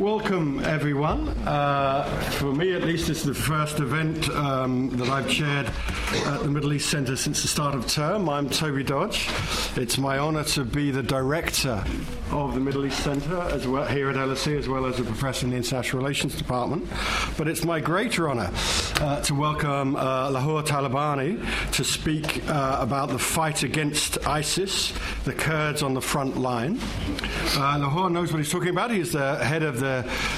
welcome everyone. Uh, for me, at least, it's the first event um, that I've chaired at the Middle East Centre since the start of term. I'm Toby Dodge. It's my honour to be the director of the Middle East Centre as well here at LSE, as well as a professor in the International Relations Department. But it's my greater honour uh, to welcome uh, Lahur Talabani to speak uh, about the fight against ISIS, the Kurds on the front line. Uh, Lahur knows what he's talking about. He's the head of the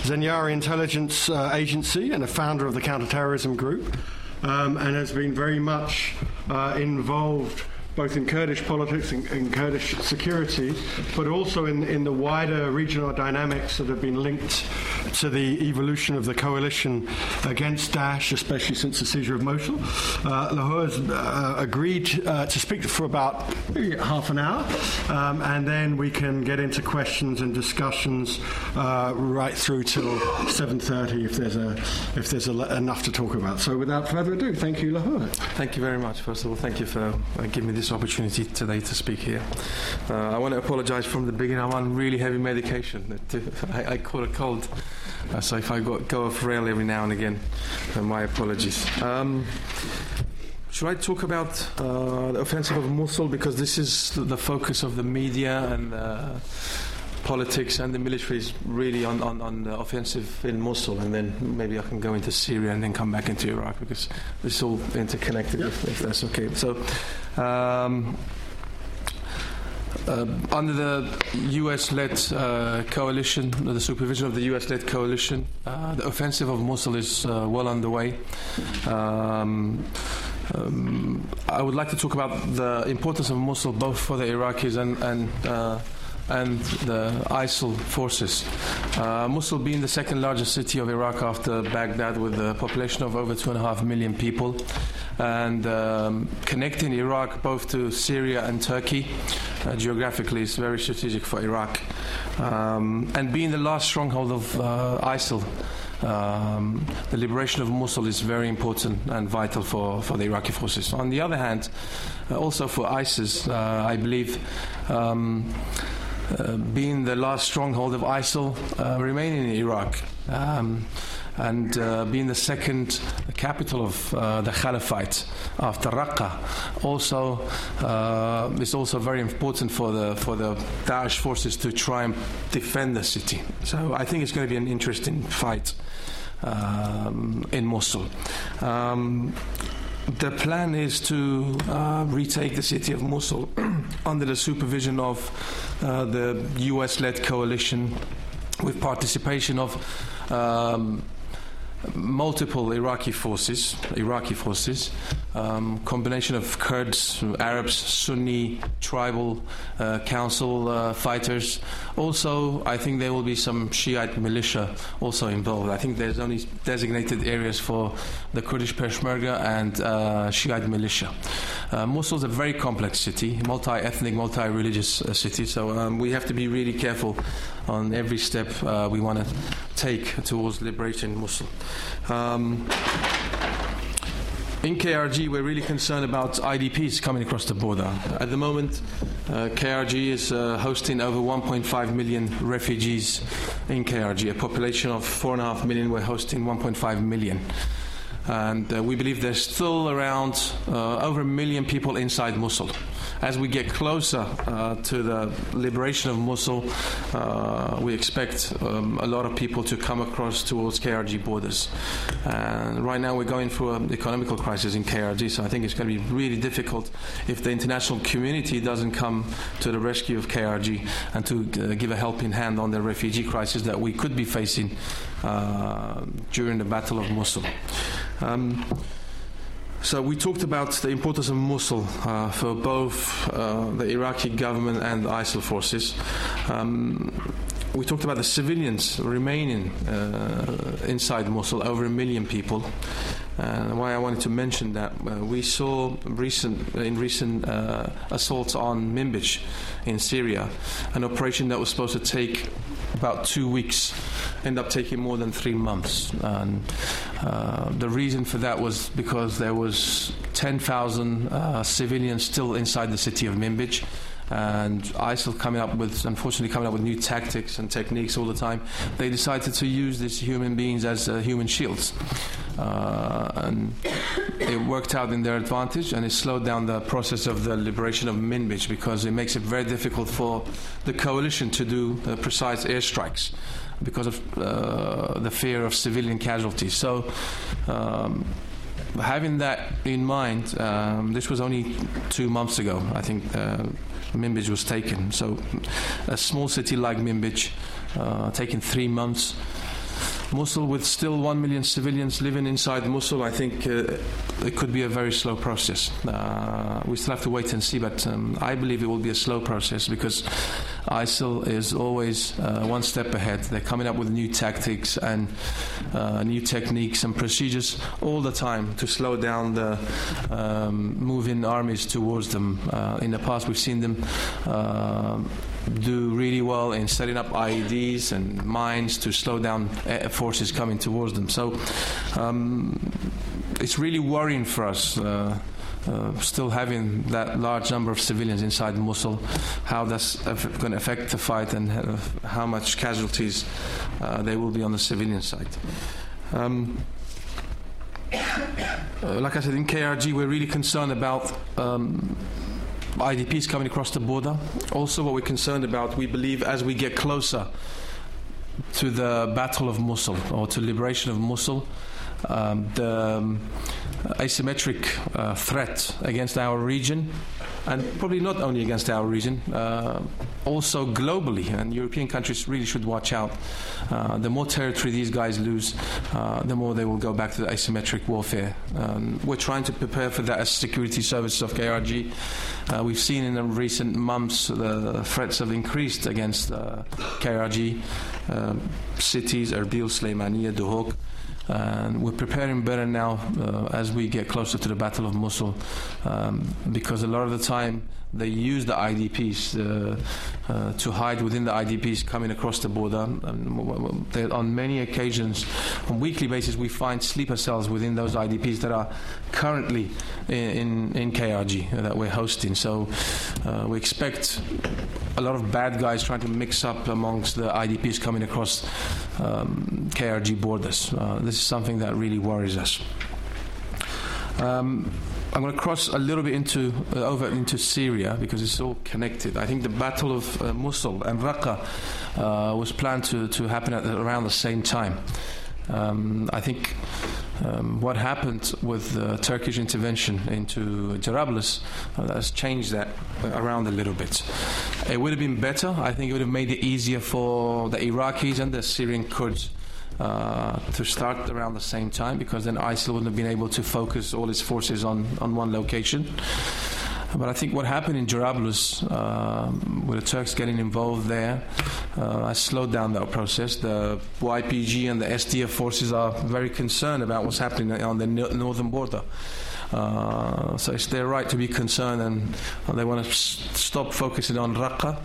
Zanyari Intelligence uh, Agency and a founder of the counterterrorism group, um, and has been very much uh, involved both in Kurdish politics and, and, Kurdish security, but also in, in the wider regional dynamics that have been linked to the evolution of the coalition against Daesh, especially since the seizure of Mosul. Uh, Lahur has uh, agreed uh, to speak for about half an hour, um, and then we can get into questions and discussions uh, right through till 7.30 if there's, a, if there's a, enough to talk about. So without further ado, thank you, Lahur. Thank you very much. First of all, thank you for uh, giving me this this opportunity today to speak here. Uh, I want to apologize from the beginning. I'm on really heavy medication. I, I caught a cold, uh, so if I go off rail every now and again, my apologies. Um, should I talk about uh, the offensive of Mosul because this is the focus of the media and uh, politics and the military is really on, on, on the offensive in Mosul, and then maybe I can go into Syria and then come back into Iraq because it's all interconnected, if, if, that's okay. So, um, uh, under the US led uh, coalition, the supervision of the US led coalition, uh, the offensive of Mosul is uh, well underway. Um, um, I would like to talk about the importance of Mosul both for the Iraqis and, and uh, and the ISIL forces. Uh, Mosul being the second largest city of Iraq after Baghdad, with a population of over two and a half million people, and um, connecting Iraq both to Syria and Turkey uh, geographically is very strategic for Iraq. Um, and being the last stronghold of uh, ISIL. Um, the liberation of Mosul is very important and vital for, for the Iraqi forces. On the other hand, uh, also for ISIS, uh, I believe um, uh, being the last stronghold of ISIL uh, remaining in Iraq. Um, and uh, being the second capital of uh, the Caliphate after Raqqa, also uh, also very important for the for the Daesh forces to try and defend the city. So I think it's going to be an interesting fight um, in Mosul. Um, the plan is to uh, retake the city of Mosul under the supervision of uh, the US led coalition with participation of um, multiple Iraqi forces, Iraqi forces, um, combination of Kurds, Arabs, Sunni, tribal uh, council uh, fighters. Also, I think there will be some Shiite militia also involved. I think there's only designated areas for the Kurdish Peshmerga and uh, Shiite militia. Uh, Mosul is a very complex city, multi-ethnic, multi-religious uh, city. So um, we have to be really careful on every step uh, we want to take towards liberating Mosul. Um, in KRG, we're really concerned about IDPs coming across the border. At the moment, uh, KRG is uh, hosting over 1.5 million refugees in KRG. A population of 4.5 million, we're hosting 1.5 million. And uh, we believe there's still around uh, over a million people inside Mosul as we get closer uh, to the liberation of Mosul, uh, we expect um, a lot of people to come across towards KRG borders. And right now, we're going through an economical crisis in KRG, so I think it's going to be really difficult if the international community doesn't come to the rescue of KRG and to uh, give a helping hand on the refugee crisis that we could be facing during the Battle of Mosul. Um, so we talked about the importance of Mosul uh, for both uh, the Iraqi government and ISIL forces. Um, we talked about the civilians remaining uh, inside Mosul, over a million people. And why I wanted to mention that uh, we saw recent in recent uh, assaults on Manbij in Syria, an operation that was supposed to take about two weeks ended up taking more than three months. And uh, the reason for that was because there was 10,000 uh, civilians still inside the city of Manbij and ISIL coming up with, unfortunately, coming up with new tactics and techniques all the time, they decided to use these human beings as uh, human shields. Uh, and it worked out in their advantage and it slowed down the process of the liberation of Minbij because it makes it very difficult for the coalition to do uh, precise airstrikes because of uh, the fear of civilian casualties. So, um, having that in mind, um, this was only two months ago, I think. Uh, was taken. So, a small city like Minbij, uh, taking three months Mosul, with still one million civilians living inside Mosul, I think uh, it could be a very slow process. Uh, we still have to wait and see, but um, I believe it will be a slow process because ISIL is always uh, one step ahead. They're coming up with new tactics and uh, new techniques and procedures all the time to slow down the um, moving armies towards them. Uh, in the past, we've seen them uh, do really well in setting up IEDs and mines to slow down forces coming towards them. So um, it's really worrying for us. Uh, uh, still having that large number of civilians inside Mosul, how that's going to affect the fight and how much casualties uh, there will be on the civilian side. Um, uh, like I said, in KRG, we're really concerned about um, IDPs coming across the border. Also, what we're concerned about, we believe as we get closer to the Battle of Mosul or to liberation of Mosul, um, the um, asymmetric uh, threat against our region, and probably not only against our region, uh, also globally. And European countries really should watch out. Uh, the more territory these guys lose, uh, the more they will go back to the asymmetric warfare. Um, we're trying to prepare for that as security services of KRG. Uh, we've seen in the recent months the threats have increased against uh, KRG cities, Erbil, Sleimaniyah, Duhok. And we're preparing better now uh, as we get closer to the Battle of Mosul um, because a lot of the time they use the IDPs uh, uh, to hide within the IDPs coming across the border. on many occasions, on weekly basis, we find sleeper cells within those IDPs that are currently in, in, in KRG that we're hosting. So uh, we expect a lot of bad guys trying to mix up amongst the IDPs coming across um, KRG borders. Uh, this is something that really worries us. Um, I'm going to cross a little bit into uh, over into Syria because it's all connected. I think the Battle of uh, Mosul and Raqqa uh, was planned to, to happen at around the same time. Um, I think um, what happened with the Turkish intervention into Jarablus uh, has changed that around a little bit. It would have been better. I think it would have made it easier for the Iraqis and the Syrian Kurds uh, to start around the same time because then ISIL wouldn't have been able to focus all its forces on, on one location. But I think what happened in Jarablus, uh, with the Turks getting involved there, uh, has slowed down that process. The YPG and the SDF forces are very concerned about what's happening on the no- northern border. Uh, so it's their right to be concerned, and they want to s- stop focusing on Raqqa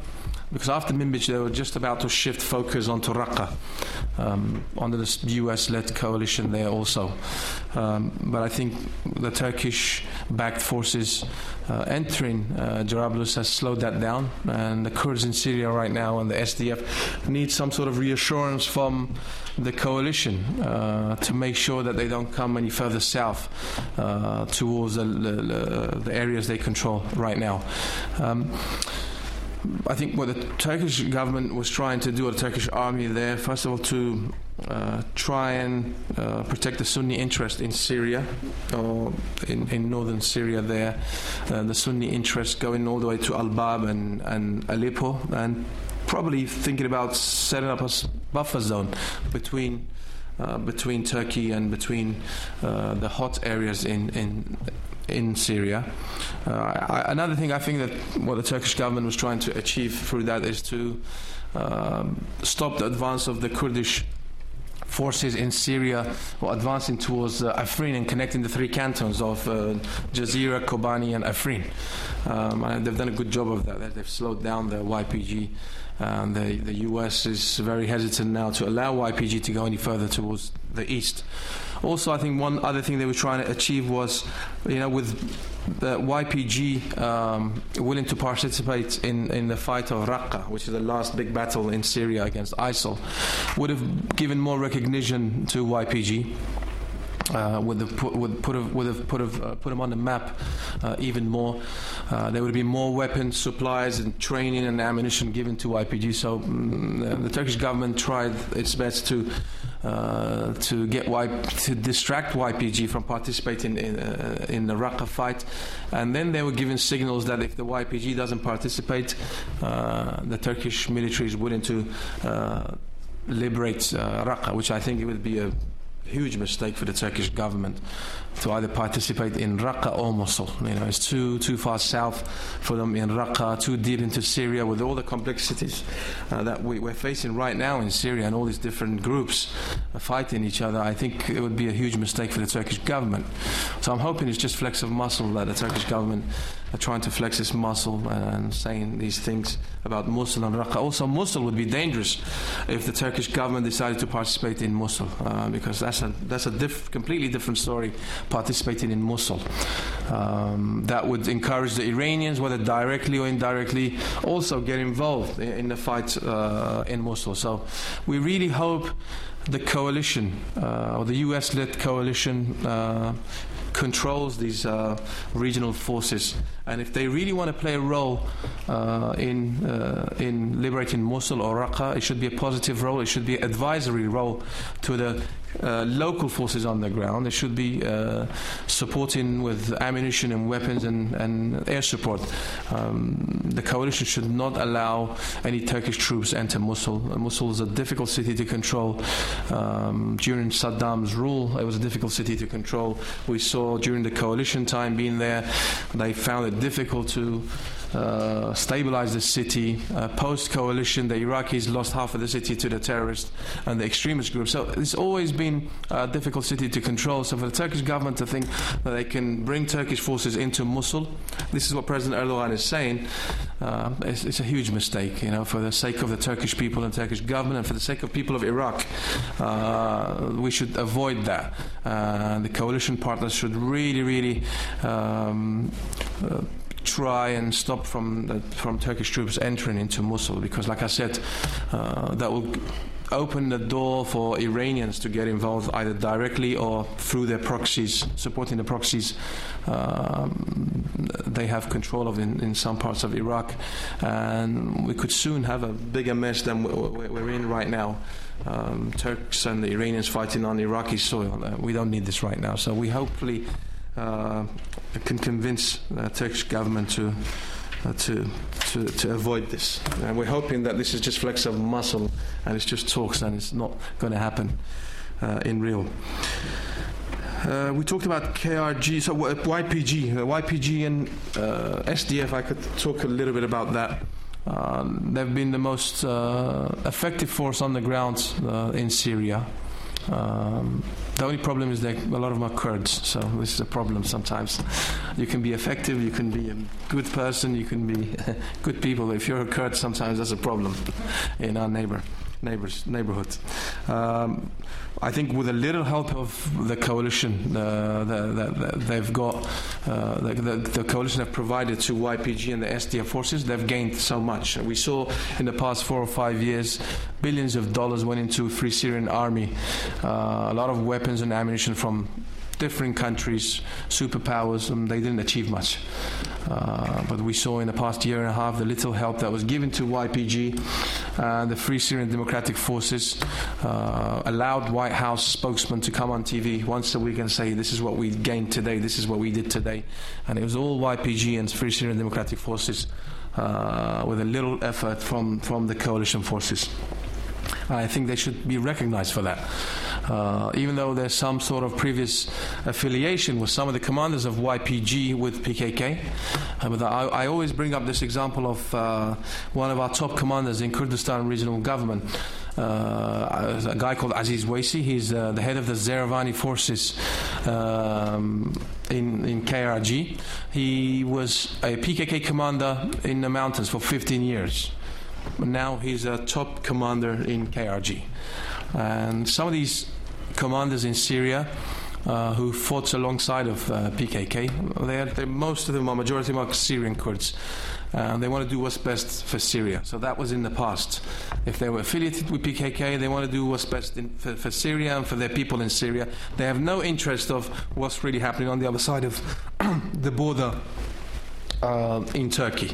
because after Minbij they were just about to shift focus onto Raqqa um, under the US-led coalition there also. Um, but I think the Turkish-backed forces uh, entering uh, Jarablus has slowed that down, and the Kurds in Syria right now and the SDF need some sort of reassurance from the coalition uh, to make sure that they don't come any further south uh, towards the, the, the, areas they control right now. Um, I think what the Turkish government was trying to do, or the Turkish army there, first of all, to uh, try and uh, protect the Sunni interest in Syria, or in, in northern Syria there, uh, the Sunni interest going all the way to Al Bab and, and Aleppo, and probably thinking about setting up a buffer zone between. Uh, between Turkey and between uh, the hot areas in, in in Syria. Uh, I, another thing I think that what the Turkish government was trying to achieve through that is to um, stop the advance of the Kurdish forces in Syria or advancing towards uh, Afrin and connecting the three cantons of uh, Jazeera, Kobani, and Afrin. Um, and they've done a good job of that. They've slowed down the YPG And the, the US is very hesitant now to allow YPG to go any further towards the east. Also, I think one other thing they were trying to achieve was, you know, with the YPG um, willing to participate in, in the fight of Raqqa, which is the last big battle in Syria against ISIL, would have given more recognition to YPG. Uh, would have put would put have, would have put have, uh, put them on the map uh, even more. Uh, there would be more weapons, supplies, and training and ammunition given to YPG. So mm, the Turkish government tried its best to uh, to get y- to distract YPG from participating in uh, in the Raqqa fight, and then they were given signals that if the YPG doesn't participate, the Turkish military is willing to liberate Raqqa, which I think it would be a huge mistake for the Turkish government to either participate in Raqqa or Mosul. You know, it's too too far south for them in Raqqa, too deep into Syria with all the complexities uh, that we, are facing right now in Syria and all these different groups uh, fighting each other. I think it would be a huge mistake for the Turkish government. So I'm hoping it's just flex of muscle that the Turkish government are trying to flex its muscle and saying these things about Mosul and Raqqa. Also, Mosul would be dangerous if the Turkish government decided to participate in Mosul, uh, because that's a that's a diff- completely different story. Participating in Mosul, um, that would encourage the Iranians, whether directly or indirectly, also get involved in, in the fight uh, in Mosul. So, we really hope the coalition, uh, or the US-led coalition, uh, controls these uh, regional forces. And if they really want to play a role uh, in, uh, in liberating Mosul or Raqqa, it should be a positive role. It should be an advisory role to the uh, local forces on the ground. They should be uh, supporting with ammunition and weapons and, and air support. Um, the coalition should not allow any Turkish troops enter Mosul. Mosul is a difficult city to control. Um, during Saddam's rule, it was a difficult city to control. We saw during the coalition time being there, they found it difficult to uh, stabilize the city. Uh, Post coalition, the Iraqis lost half of the city to the terrorists and the extremist groups. So it's always been a difficult city to control. So for the Turkish government to think that they can bring Turkish forces into Mosul, this is what President Erdogan is saying. Uh, it's, it's, a huge mistake, you know, for the sake of the Turkish people and Turkish government, and for the sake of people of Iraq. Uh, we should avoid that. Uh, the coalition partners should really, really. Um, uh, try and stop from the, from Turkish troops entering into Mosul because, like I said, uh, that will open the door for Iranians to get involved either directly or through their proxies, supporting the proxies um, they have control of in, in, some parts of Iraq. And we could soon have a bigger mess than we're in right now. Um, Turks and the Iranians fighting on Iraqi soil. Uh, we don't need this right now. So we hopefully can convince the Turkish government to, uh, to, to, to, avoid this. And we're hoping that this is just flex of muscle and it's just talks and it's not going to happen uh, in real. Uh, we talked about KRG, so YPG, YPG and uh, SDF. I could talk a little bit about that. They've been the most uh, effective force on the ground in Syria. Um, the only problem is that a lot of them are Kurds, so this is a problem sometimes. You can be effective, you can be a good person, you can be good people. If you're a Kurd, sometimes that's a problem in our neighbor neighbors neighborhood. Um, I think with a little help of the coalition uh, that, they've got, uh, the, the, the, coalition have provided to YPG and the SDF forces, they've gained so much. We saw in the past four or five years, billions of dollars went into Free Syrian Army, uh, a lot of weapons and ammunition from different countries, superpowers, and they didn't achieve much. Uh, but we saw in the past year and a half the little help that was given to YPG. Uh, the Free Syrian Democratic Forces uh, allowed White House spokesmen to come on TV once a week and say, This is what we gained today, this is what we did today. And it was all YPG and Free Syrian Democratic Forces uh, with a little effort from, from the coalition forces. I think they should be recognized for that. Uh, even though there's some sort of previous affiliation with some of the commanders of YPG with PKK. Uh, but I, I, always bring up this example of uh, one of our top commanders in Kurdistan regional government. Uh, a guy called Aziz Waisi. He's uh, the head of the Zeravani forces um, in, in KRG. He was a PKK commander in the mountains for 15 years. Now he's a top commander in KRG. And some of these commanders in Syria uh, who fought alongside of uh, PKK, they are, they, most of them are majority are Syrian Kurds. Uh, they want to do what's best for Syria. So that was in the past. If they were affiliated with PKK, they want to do what's best in, for, for, Syria and for their people in Syria. They have no interest of what's really happening on the other side of the border uh, in Turkey.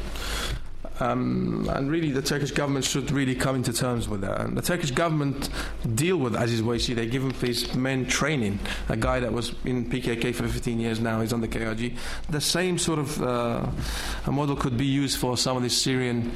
Um, and really, the Turkish government should really come into terms with that. And the Turkish government deal with Aziz Waisi. They give him these men training. A guy that was in PKK for 15 years now, he's on the KRG. The same sort of uh, model could be used for some of the Syrian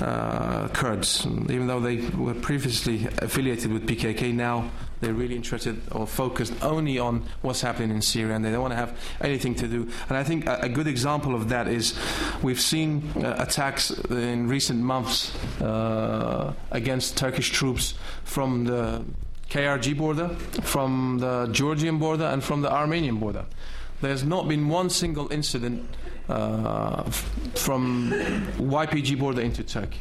uh, Kurds, even though they were previously affiliated with PKK. Now they're really interested or focused only on what's happening in Syria and they don't want to have anything to do. And I think a, a good example of that is we've seen uh, attacks in recent months uh, against Turkish troops from the KRG border, from the Georgian border, and from the Armenian border. There's not been one single incident uh, from YPG border into Turkey.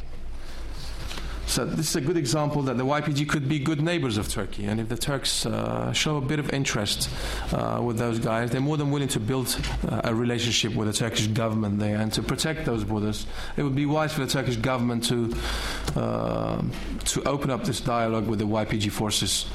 So this is a good example that the YPG could be good neighbors of Turkey, and if the Turks uh, show a bit of interest uh, with those guys, they're more than willing to build uh, a relationship with the Turkish government there and to protect those borders. It would be wise for the Turkish government to uh, to open up this dialogue with the YPG forces.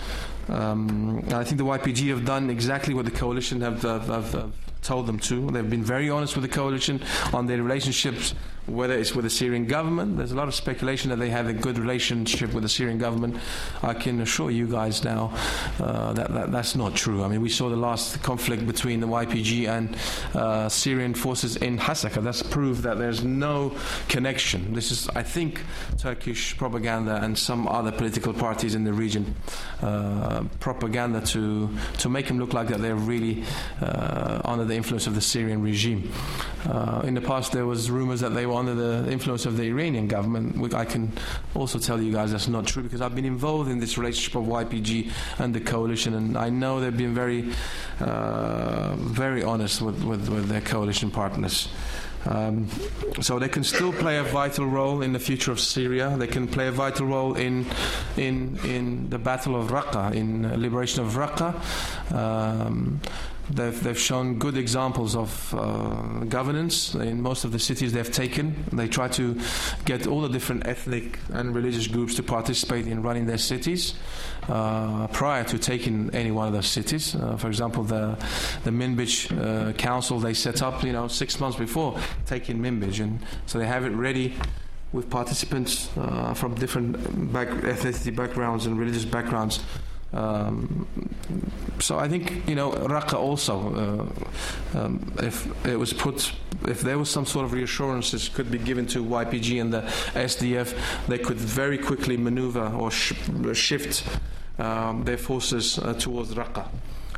Um, I think the YPG have done exactly what the coalition have, have, have, have told them to. They've been very honest with the coalition on their relationships whether it's with the Syrian government. There's a lot of speculation that they have a good relationship with the Syrian government. I can assure you guys now uh, that, that, that's not true. I mean, we saw the last conflict between the YPG and uh, Syrian forces in Hasaka. That's proof that there's no connection. This is, I think, Turkish propaganda and some other political parties in the region uh, propaganda to to make them look like that they're really uh, under the influence of the Syrian regime. Uh, in the past, there was rumors that they were under the influence of the Iranian government. Which I can also tell you guys that's not true because I've been involved in this relationship of YPG and the coalition, and I know they've been very, uh, very honest with, with, with their coalition partners. Um, so they can still play a vital role in the future of Syria. They can play a vital role in in in the battle of Raqqa, in liberation of Raqqa. Um, They've, they've shown good examples of uh, governance in most of the cities they've taken. They try to get all the different ethnic and religious groups to participate in running their cities uh, prior to taking any one of those cities. Uh, for example, the the Minbij uh, council they set up, you know, six months before taking Minbij, and so they have it ready with participants uh, from different back, ethnicity backgrounds and religious backgrounds um, so I think you know Raqqa also, uh, um, if it was put, if there was some sort of reassurances could be given to YPG and the SDF, they could very quickly maneuver or sh- shift um, their forces uh, towards Raqqa.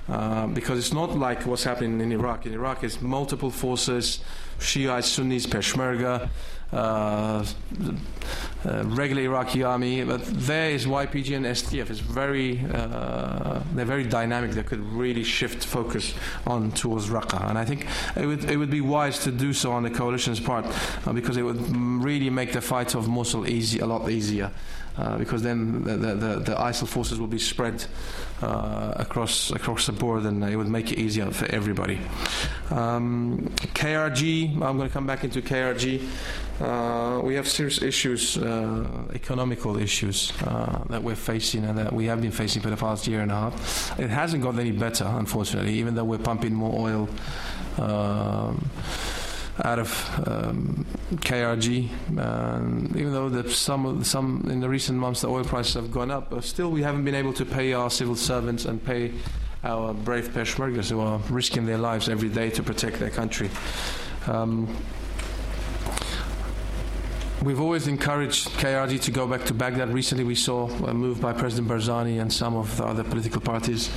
Uh, because it's not like what's happening in Iraq. In Iraq, it's multiple forces, Shiites, Sunnis, Peshmerga, uh, regular Iraqi army, but there is YPG and SDF. It's very, uh, they're very dynamic. They could really shift focus on towards Raqqa, and I think it would it would be wise to do so on the coalition's part uh, because it would really make the fight of Mosul easy, a lot easier. Uh, because then the, the, the, ISIL forces will be spread uh, across across the board, and it would make it easier for everybody. Um, KRG, I'm going to come back into KRG. Uh, we have serious issues, uh, economical issues uh, that we're facing and that we have been facing for the past year and a half. It hasn't got any better, unfortunately, even though we're pumping more oil. Um, out of um, KRG, even though the, some some in the recent months the oil prices have gone up, but still we haven't been able to pay our civil servants and pay our brave Peshmergas who are risking their lives every day to protect their country. Um, We've always encouraged KRG to go back to Baghdad. Recently, we saw a move by President Barzani and some of the other political parties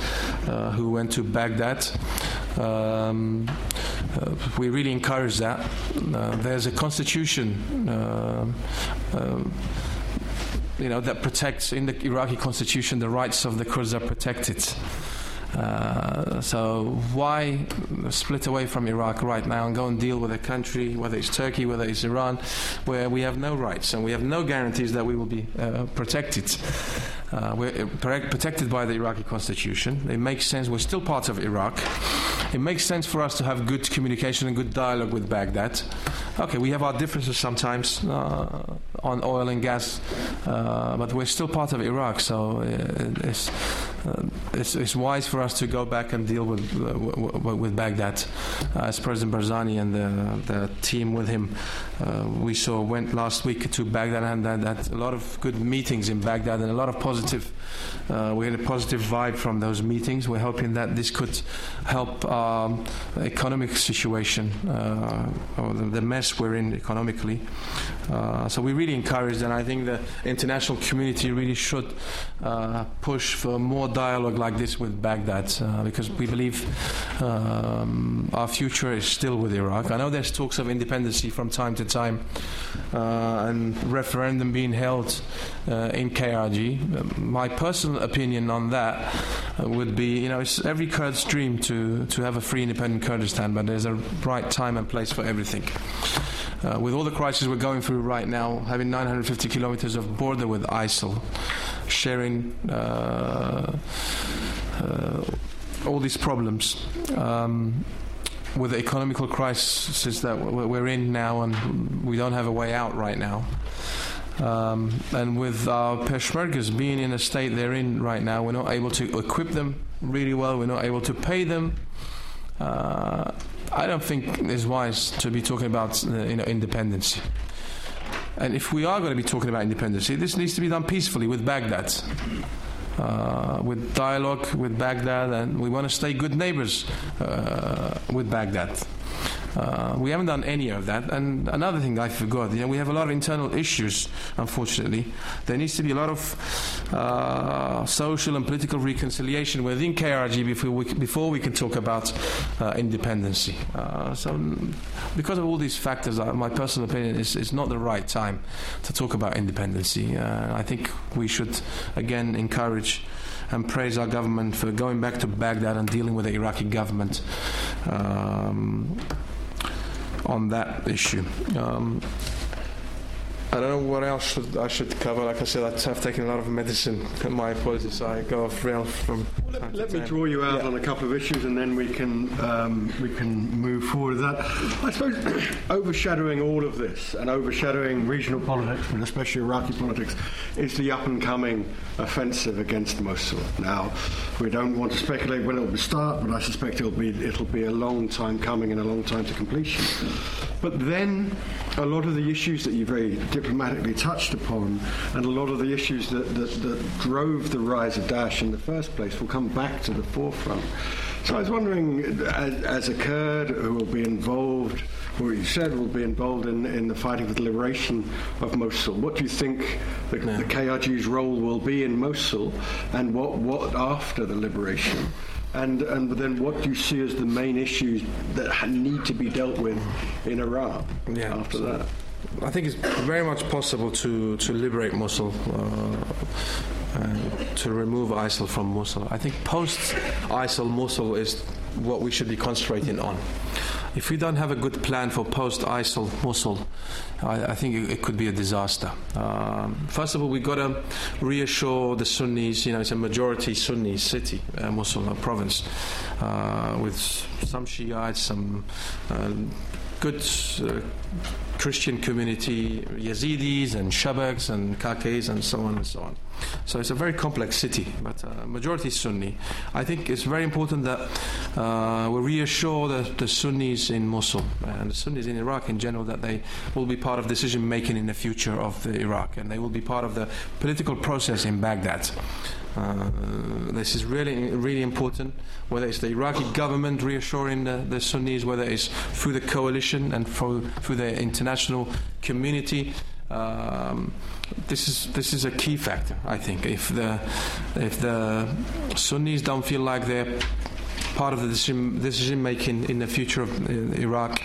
uh, who went to Baghdad. Um, uh, we really encourage that. Uh, there's a constitution. Uh, um, you know that protects in the Iraqi constitution the rights of the Kurds are protected Uh, so why split away from Iraq right now and go and deal with a country, whether it's Turkey, whether it's Iran, where we have no rights and we have no guarantees that we will be uh, protected. Uh, we're protected by the Iraqi constitution. It makes sense. We're still part of Iraq. It makes sense for us to have good communication and good dialogue with Baghdad. Okay, we have our differences sometimes uh, on oil and gas, uh, but we're still part of Iraq, so uh, it's, uh, it's, it's, wise for us to go back and deal with, uh, with Baghdad. as President Barzani and the, the team with him, we saw went last week to Baghdad and had a lot of good meetings in Baghdad and a lot of positive. we had a positive vibe from those meetings. We're hoping that this could help um, economic situation uh, or the, the, mess we're in economically. Uh, so we really encourage, and I think the international community really should uh, push for more dialogue like this with Baghdad uh, because we believe um, our future is still with Iraq. I know there's talks of independency from time to time uh, and referendum being held uh, in KRG. My personal opinion on that would be, you know, it's every Kurd's dream to, to have a free independent Kurdistan, but there's a right time and place for everything. Uh, with all the crises we're going through right now, having 950 kilometers of border with ISIL, sharing uh, uh, all these problems. Um, with the economical crisis that we're in now, and we don't have a way out right now. Um, and with our Peshmergas being in a state they're in right now, we're not able to equip them really well, we're not able to pay them. Uh, I don't think it's wise to be talking about uh, you know independence. And if we are going to be talking about independence, this needs to be done peacefully with Baghdad. Uh, with dialogue with Baghdad, and we want to stay good neighbors uh, with Baghdad. Uh, we haven't done any of that. And another thing I forgot, you know, we have a lot of internal issues, unfortunately. There needs to be a lot of uh, social and political reconciliation within KRG before we, before we can talk about uh, independency. Uh, so, because of all these factors, uh, my personal opinion is it's not the right time to talk about independency. Uh, I think we should, again, encourage and praise our government for going back to Baghdad and dealing with the Iraqi government. Um, on that issue. Um, I don't know what else should I should cover. Like I said, I've taken a lot of medicine. My apologies. I go off rail from. Let, let me draw you out yeah. on a couple of issues, and then we can um, we can move forward. With that I suppose overshadowing all of this and overshadowing regional politics, and especially Iraqi politics, is the up and coming offensive against Mosul. Now, we don't want to speculate when it will start, but I suspect it'll be it'll be a long time coming and a long time to completion. But then, a lot of the issues that you've very diplomatically touched upon, and a lot of the issues that, that, that drove the rise of Daesh in the first place will come back to the forefront. So I was wondering, as, as a Kurd who will be involved, or you said will be involved in, in the fighting for the liberation of Mosul, what do you think the, yeah. the KRG's role will be in Mosul, and what, what after the liberation? And, and then what do you see as the main issues that need to be dealt with in Iraq yeah, after that? I think it's very much possible to, to liberate Mosul, uh, uh, to remove ISIL from Mosul. I think post ISIL, Mosul is what we should be concentrating on. If we don't have a good plan for post ISIL Mosul, I, I, think it, could be a disaster. Um, first of all, we've got to reassure the Sunnis, you know, it's a majority Sunni city, uh, Mosul province, uh, with some Shiites, some uh, good uh, Christian community, Yazidis and Shabaks and Kakis and so on and so on. So it's a very complex city, but uh, majority Sunni. I think it's very important that uh, we reassure the, the, Sunnis in Mosul and the Sunnis in Iraq in general that they will be part of decision making in the future of the Iraq and they will be part of the political process in Baghdad. Uh, this is really, really important. Whether it's the Iraqi government reassuring the, the Sunnis, whether it's through the coalition and through, through the international community. Um, this is this is a key factor. I think if the if the Sunnis don't feel like they're part of the decision, decision making in the future of uh, Iraq,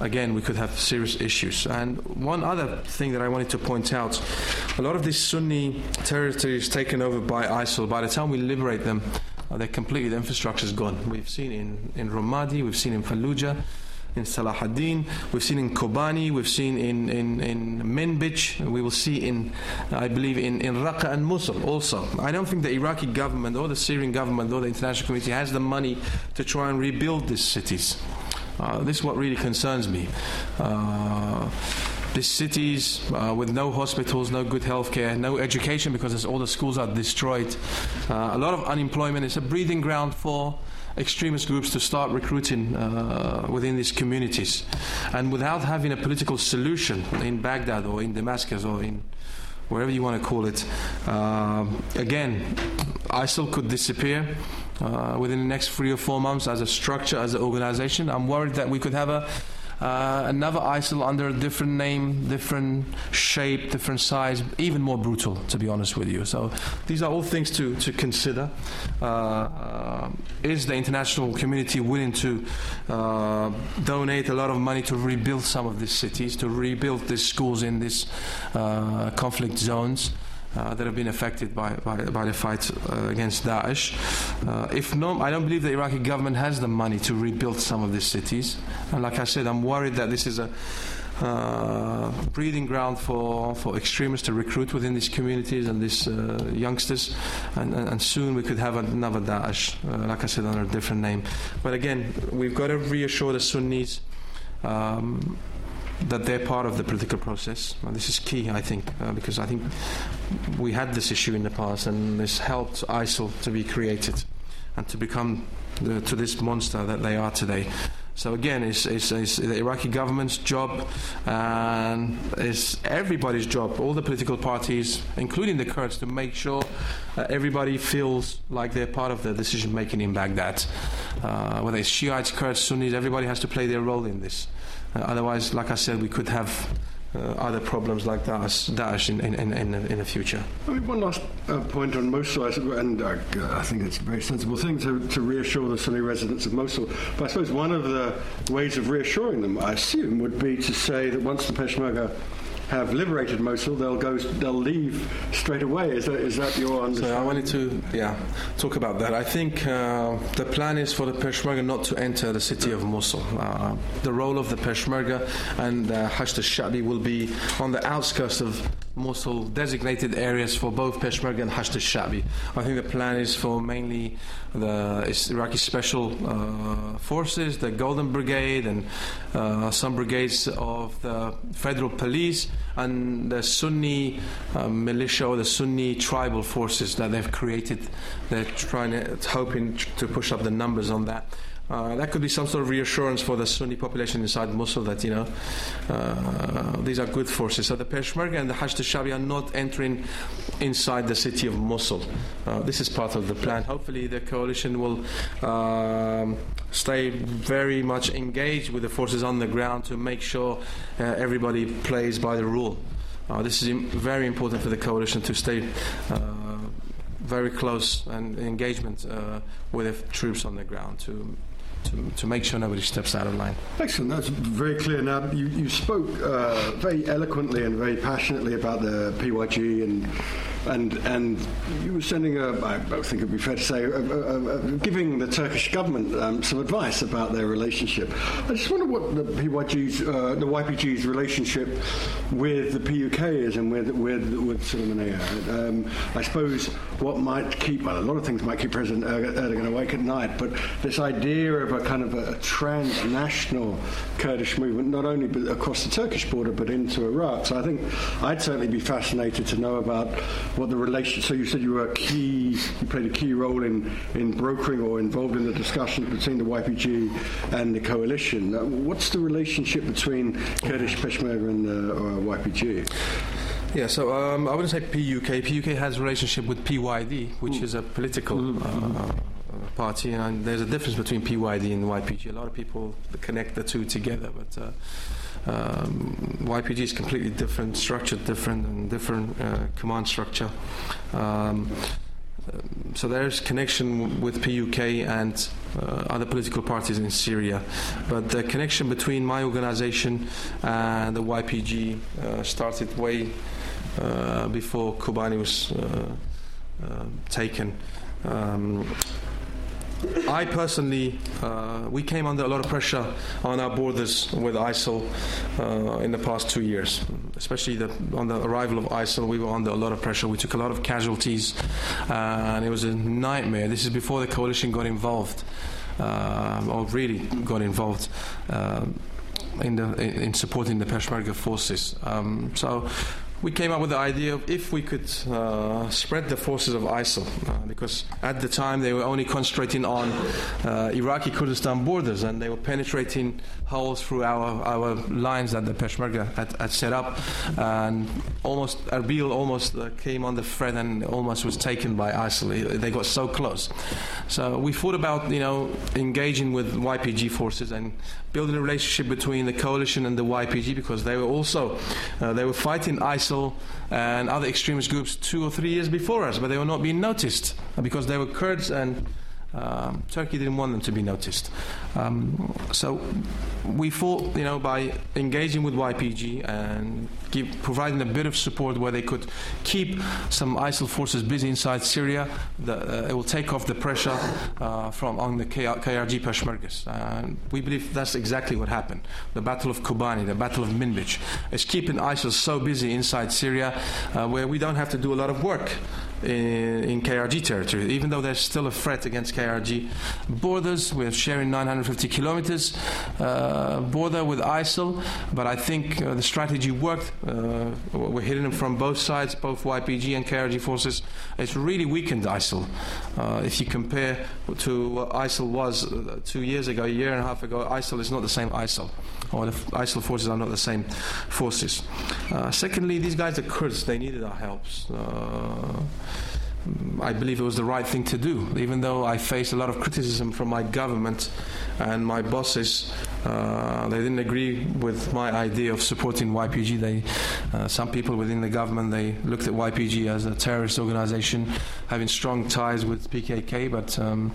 again, we could have serious issues. And one other thing that I wanted to point out a lot of these Sunni territories taken over by ISIL, by the time we liberate them, Uh, they're completely, the infrastructure is gone. We've seen in, in Ramadi, we've seen in Fallujah, in Salah ad-Din, we've seen in Kobani, we've seen in, in, in Manbij, we will see in, I believe, in, in Raqqa and Mosul also. I don't think the Iraqi government or the Syrian government or the international community has the money to try and rebuild these cities. Uh, this is what really concerns me. Uh, these cities uh, with no hospitals, no good healthcare, no education because all the schools are destroyed, uh, a lot of unemployment. It's a breeding ground for extremist groups to start recruiting uh, within these communities. And without having a political solution in Baghdad or in Damascus or in wherever you want to call it, uh, again, ISIL could disappear. Uh, within the next three or four months, as a structure, as an organization, I'm worried that we could have a uh, another ISIL under a different name, different shape, different size, even more brutal, to be honest with you. So these are all things to, to consider. Uh, uh, is the international community willing to uh, donate a lot of money to rebuild some of these cities, to rebuild these schools in these uh, conflict zones? Uh, that have been affected by, by, by the fight uh, against Daesh. Uh, if not, I don't believe the Iraqi government has the money to rebuild some of these cities. And like I said, I'm worried that this is a uh, breeding ground for, for extremists to recruit within these communities and these uh, youngsters. And, and, and, soon we could have another Daesh, uh, like I said, under a different name. But again, we've got to reassure the Sunnis. Um, that they're part of the political process. And this is key, I think, uh, because I think we had this issue in the past, and this helped ISIL to be created and to become the, to this monster that they are today. So again, it's, it's, it's, the Iraqi government's job and it's everybody's job, all the political parties, including the Kurds, to make sure everybody feels like they're part of the decision making in Baghdad. Uh, whether it's Shiites, Kurds, Sunnis, everybody has to play their role in this. Uh, otherwise, like I said, we could have uh, other problems like Daesh, Daesh in, in, in, in, the future. I mean, one last uh, point on Mosul, and uh, I think it's a very sensible thing to, to reassure the Sunni residents of Mosul. But I suppose one of the ways of reassuring them, I assume, would be to say that once the Peshmerga have liberated Mosul, they'll go, they'll leave straight away. Is that, is that your understanding? So I wanted to, yeah, talk about that. I think uh, the plan is for the Peshmerga not to enter the city of Mosul. Uh, the role of the Peshmerga and uh, Hashd al-Sha'bi will be on the outskirts of Mosul, designated areas for both Peshmerga and Hashd al-Sha'bi. I think the plan is for mainly the Iraqi Special uh, Forces, the Golden Brigade, and uh, some brigades of the Federal Police, and the Sunni uh, militia or the Sunni tribal forces that they've created. They're trying to, hoping to push up the numbers on that. Uh, that could be some sort of reassurance for the Sunni population inside Mosul that, you know, uh, these are good forces. So the Peshmerga and the Hashd al-Sha'bi are not entering inside the city of Mosul. Uh, this is part of the plan. Hopefully the coalition will um, stay very much engaged with the forces on the ground to make sure uh, everybody plays by the rule. Uh, this is very important for the coalition to stay uh, very close and engagement with the troops on the ground to to, to make sure nobody steps out of line. Excellent. That's very clear. Now, you, you spoke uh, very eloquently and very passionately about the PYG and and and you were sending a, I think it would be fair to say, a, a, giving the Turkish government um, some advice about their relationship. I just wonder what the PYG's, uh, the YPG's relationship with the PUK is and with with with Suleiman um, I suppose what might keep well, a lot of things might keep President Erdogan awake at night, but this idea of a kind of a, transnational Kurdish movement, not only across the Turkish border but into Iraq. So I think I'd certainly be fascinated to know about what the relation. So you said you were a key, you played a key role in in brokering or involved in the discussions between the YPG and the coalition. Uh, what's the relationship between Kurdish Peshmerga and the uh, YPG? Yeah, so um, I wouldn't say PUK. PUK has a relationship with PYD, which mm. is a political mm-hmm. uh, party, and there's a difference between PYD and YPG. A lot of people connect the two together, but. Uh, um, YPG is completely different, structured different, and different uh, command structure. Um, so there's connection with PUK and uh, other political parties in Syria, but the connection between my organization and the YPG uh, started way uh, before Kobani was uh, uh, taken. Um, I personally, uh, we came under a lot of pressure on our borders with ISIL uh, in the past two years, especially the, on the arrival of ISIL. We were under a lot of pressure. We took a lot of casualties, uh, and it was a nightmare. This is before the coalition got involved, uh, or really got involved. Uh, in, the, in supporting the Peshmerga forces. Um, so we came up with the idea of if we could uh, spread the forces of ISIL, uh, because at the time they were only concentrating on uh, Iraqi Kurdistan borders and they were penetrating holes through our, our lines that the Peshmerga had, had set up. And almost, Erbil almost uh, came the threat and almost was taken by ISIL. They got so close. So we thought about, you know, engaging with YPG forces and building a relationship between the coalition and the YPG because they were also, uh, they were fighting ISIL and other extremist groups two or three years before us, but they were not being noticed because they were Kurds and um, Turkey didn't want them to be noticed. Um, so we thought, you know, by engaging with YPG and providing a bit of support where they could keep some ISIL forces busy inside Syria, the, uh, it will take off the pressure uh, from on the KRG Peshmergas. And we believe that's exactly what happened. The Battle of Kobani, the Battle of Minbij, is keeping ISIL so busy inside Syria uh, where we don't have to do a lot of work in, in, KRG territory, even though there's still a threat against KRG borders. We're sharing 950 kilometers uh, border with ISIL, but I think uh, the strategy worked. Uh, we're hitting them from both sides, both YPG and KRG forces. It's really weakened ISIL. Uh, if you compare to what ISIL was uh, two years ago, a year and a half ago, ISIL is not the same ISIL, or the ISIL forces are not the same forces. Uh, secondly, these guys are Kurds. They needed our help. I believe it was the right thing to do, even though I faced a lot of criticism from my government and my bosses. Uh, they didn't agree with my idea of supporting YPG. They, uh, some people within the government, they looked at YPG as a terrorist organization, having strong ties with PKK. But um,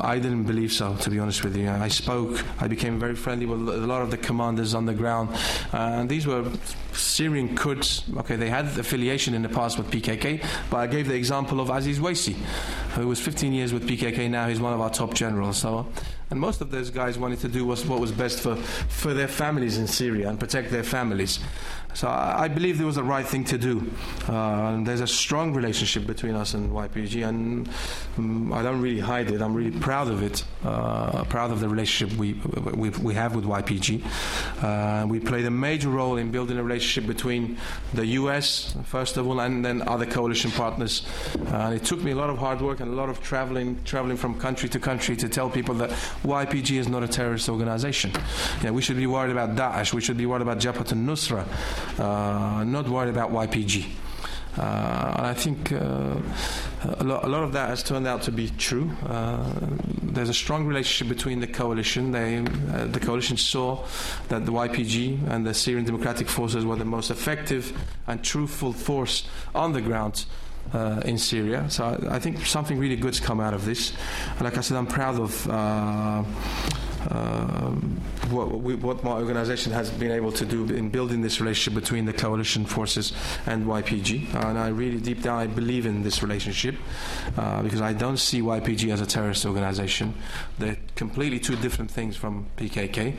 I didn't believe so, to be honest with you. I spoke. I became very friendly with a lot of the commanders on the ground, and these were Syrian Kurds. Okay, they had affiliation in the past with PKK, but I gave the example of Aziz Waisi, who was 15 years with PKK. Now he's one of our top generals. So and most of those guys wanted to do what was best for, for their families in Syria and protect their families. So I, believe there was the right thing to do. Uh, there's a strong relationship between us and YPG, and um, I don't really hide it. I'm really proud of it, uh, proud of the relationship we, we, we have with YPG. Uh, we played a major role in building a relationship between the US, first of all, and then other coalition partners. and it took me a lot of hard work and a lot of traveling, traveling from country to country to tell people that YPG is not a terrorist organization. Yeah, we should be worried about Daesh. We should be worried about Jabhat al-Nusra. Uh, not worried about YPG. Uh, and I think uh, a, lot, a, lot, of that has turned out to be true. Uh, there's a strong relationship between the coalition. They, uh, the coalition saw that the YPG and the Syrian Democratic Forces were the most effective and truthful force on the ground uh, in Syria. So I, I, think something really good's come out of this. Like I said, I'm proud of. What, we, what, my organization has been able to do in building this relationship between the coalition forces and YPG. Uh, and I really, deep down, I believe in this relationship uh, because I don't see YPG as a terrorist organization. They're completely two different things from PKK.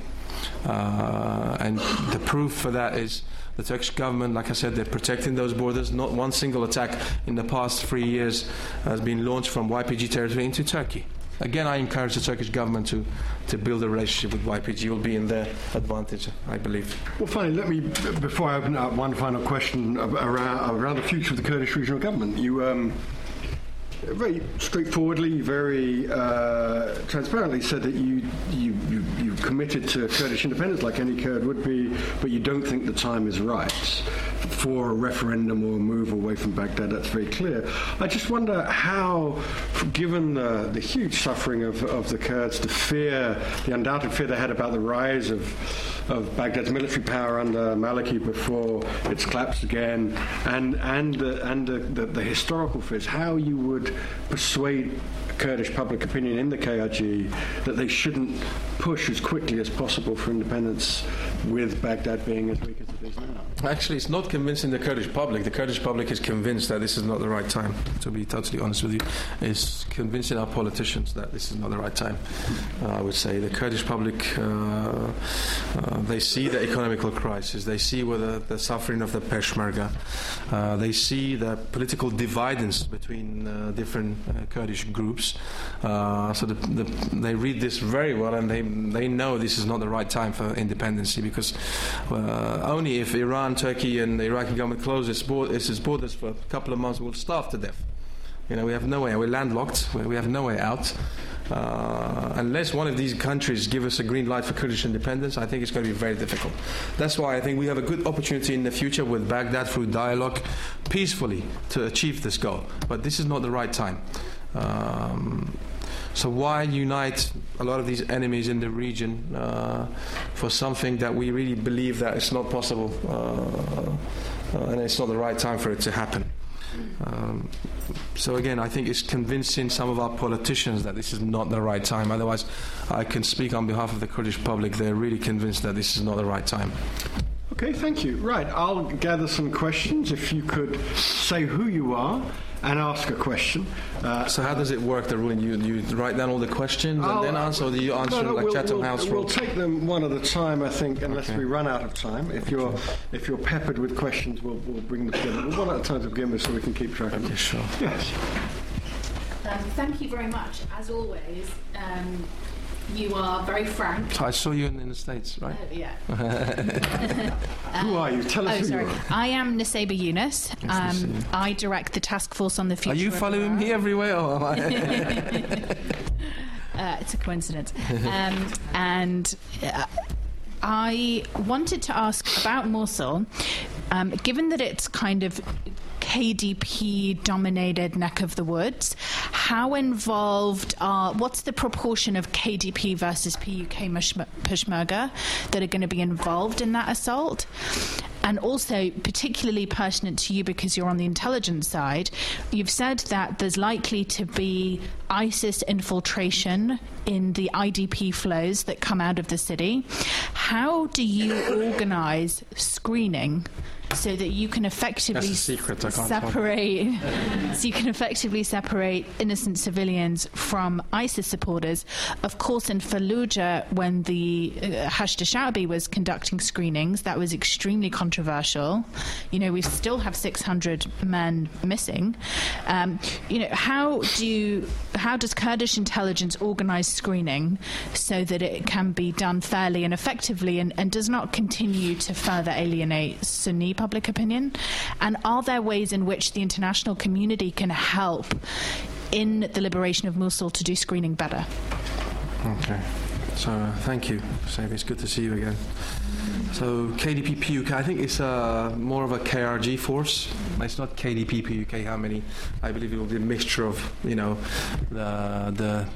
Uh, and the proof for that is the Turkish government, like I said, they're protecting those borders. Not one single attack in the past three years has been launched from YPG territory into Turkey. Again, I encourage the Turkish government to, to build a relationship with YPG. Will be in their advantage, I believe. Well, finally, let me, before I open up, one final question around, around the future of the Kurdish regional government. You. Um, very straightforwardly, very uh, transparently said that you, you, you, you committed to Kurdish independence like any Kurd would be, but you don't think the time is right for a referendum or a move away from Baghdad. That's very clear. I just wonder how, given the, the huge suffering of, of the Kurds, the fear, the undoubted fear they had about the rise of of Baghdad's military power under Maliki before its collapse again, and and the, and the, the, the historical fears. How you would persuade Kurdish public opinion in the KRG that they shouldn't push as quickly as possible for independence with Baghdad being as weak as it is now? Actually, it's not convincing the Kurdish public. The Kurdish public is convinced that this is not the right time, to be totally honest with you. It's convincing our politicians that this is not the right time, uh, I would say. The Kurdish public, uh, uh, they see the economical crisis, they see the, the suffering of the Peshmerga, uh, they see the political dividends between uh, different uh, Kurdish groups. So the, the, they read this very well and they, they know this is not the right time for independency because only if Iran, Turkey, and the Iraqi government close its, its borders for a couple of months, we'll starve to death. You know, we have no way. We're landlocked. We have no way out. Uh, unless one of these countries give us a green light for Kurdish independence, I think it's going to be very difficult. That's why I think we have a good opportunity in the future with Baghdad through dialogue, peacefully to achieve this goal. But this is not the right time. Um, so why unite a lot of these enemies in the region uh, for something that we really believe that it's not possible, uh, uh and it's not the right time for it to happen? Um, so again, I think it's convincing some of our politicians that this is not the right time. Otherwise, I can speak on behalf of the Kurdish public. They're really convinced that this is not the right time. Okay, thank you. Right, I'll gather some questions. If you could say who you are and ask a question. Uh, so how does it work, the ruling? You, you write down all the questions and then answer, or do you answer no, no, like we'll, Chatham we'll, House We'll take them one at a time, I think, unless okay. we run out of time. If you're if you're peppered with questions, we'll, we'll bring them together. We'll one at a time to begin with so we can keep track of them. sure. Yes. Um, thank you very much, as always. Um, you are very frank. I saw you in, in the States, right? Uh, yeah. who are you? Tell us oh, who sorry. you are. I am Nussaibah Younis. Um, I direct the task force on the future. Are you following me everywhere? Or am uh, it's a coincidence. Um, and uh, I wanted to ask about Mosul, um, given that it's kind of KDP dominated neck of the woods. How involved are, what's the proportion of KDP versus PUK Peshmerga that are going to be involved in that assault? And also, particularly pertinent to you because you're on the intelligence side, you've said that there's likely to be ISIS infiltration in the IDP flows that come out of the city. How do you organize screening? So that you can effectively separate so you can effectively separate innocent civilians from ISIS supporters. Of course, in Fallujah, when the uh, Hashd Sha'bi was conducting screenings, that was extremely controversial. You know, we still have 600 men missing. Um, you know, how do you, how does Kurdish intelligence organize screening so that it can be done fairly and effectively and, and does not continue to further alienate Sunni public opinion? And are there ways in which the international community can help in the liberation of Mosul to do screening better? Okay. So uh, thank you, Sam. It's good to see you again. So KDP PUK, I think it's uh, more of a KRG force. It's not KDP PUK. How many? I believe it will be a mixture of you know the the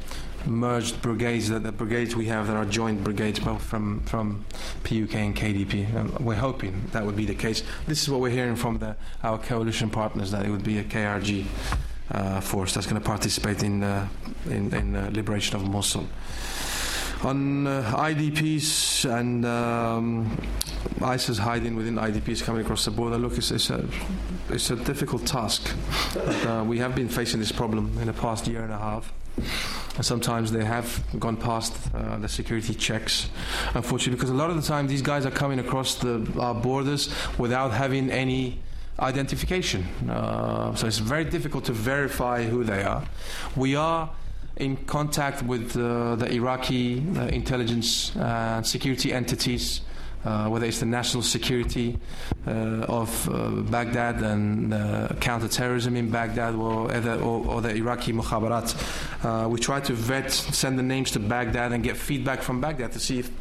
merged brigades, that the brigades we have that are joint brigades, both from, from PUK and KDP. And we're hoping that would be the case. This is what we're hearing from the, our coalition partners, that it would be a KRG uh, force that's going to participate in, uh, in, in uh, liberation of Mosul. On uh, IDPs and um, ISIS hiding within IDPs coming across the border, look, it's, it's, a, it's a difficult task. But, uh, we have been facing this problem in the past year and a half. And sometimes they have gone past uh, the security checks, unfortunately, because a lot of the time these guys are coming across the our borders without having any identification. Uh, so it's very difficult to verify who they are. We are in contact with uh, the Iraqi uh, intelligence and security entities uh, whether it's the national security uh, of uh, Baghdad and uh, counterterrorism in Baghdad or, or, or the Iraqi mukhabarat. Uh, we try to vet, send the names to Baghdad and get feedback from Baghdad to see if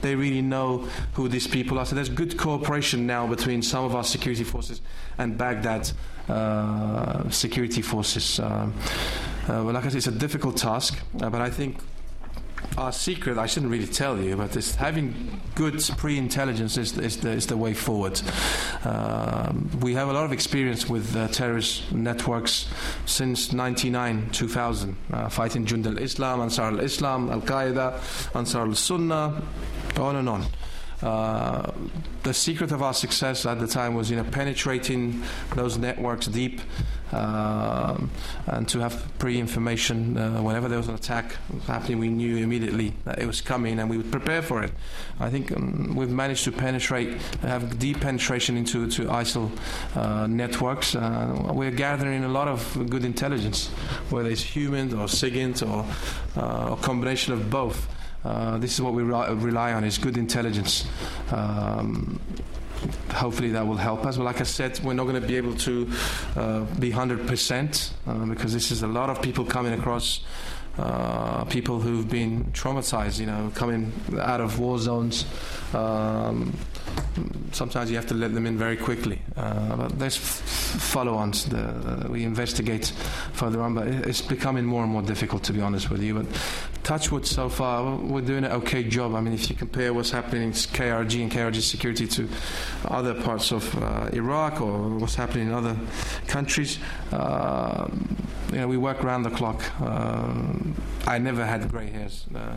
they really know who these people are. So there's good cooperation now between some of our security forces and Baghdad uh, security forces. well, like I said, it's a difficult task, but I think our secret, I shouldn't really tell you, but it's having good pre-intelligence is, is, the, is the way forward. Um, we have a lot of experience with uh, terrorist networks since 99, 2000, uh, fighting Jund al-Islam, Ansar al-Islam, Al-Qaeda, Ansar al-Sunnah, on and on. Uh, the secret of our success at the time was, you know, penetrating those networks deep, uh, and to have pre-information uh, whenever there was an attack happening, we knew immediately that it was coming, and we would prepare for it. I think um, we've managed to penetrate, have deep penetration into to ISIL uh, networks. Uh, we're gathering a lot of good intelligence, whether it's human or SIGINT or a combination of both. Uh, this is what we re- rely on: is good intelligence. Um, hopefully that will help us. But like I said, we're not going to be able to uh, be 100% uh, because this is a lot of people coming across. Uh, people who've been traumatized, you know, coming out of war zones. Um, sometimes you have to let them in very quickly. Uh, but there's f- follow-ons. The, uh, we investigate further on, but it's becoming more and more difficult, to be honest with you. But Touchwood so far, we're doing an okay job. I mean, if you compare what's happening in KRG and KRG security to other parts of uh, Iraq or what's happening in other countries, uh, you know, we work around the clock. I never had grey hairs uh,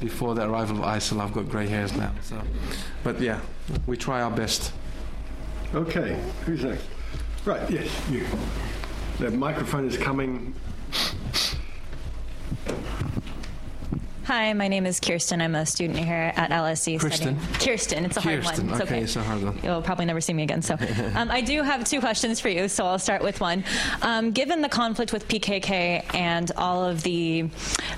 before the arrival of ISIL. I've got grey hairs now. So, but yeah, we try our best. Okay, who's next? Right, yes, you. The microphone is coming. Hi, my name is Kirsten. I'm a student here at LSE. Kirsten. Studying. Kirsten. It's a Kirsten. hard one. It's okay, okay. it's a hard one. You'll probably never see me again. So, um, I do have two questions for you. So I'll start with one. Um, given the conflict with PKK and all of the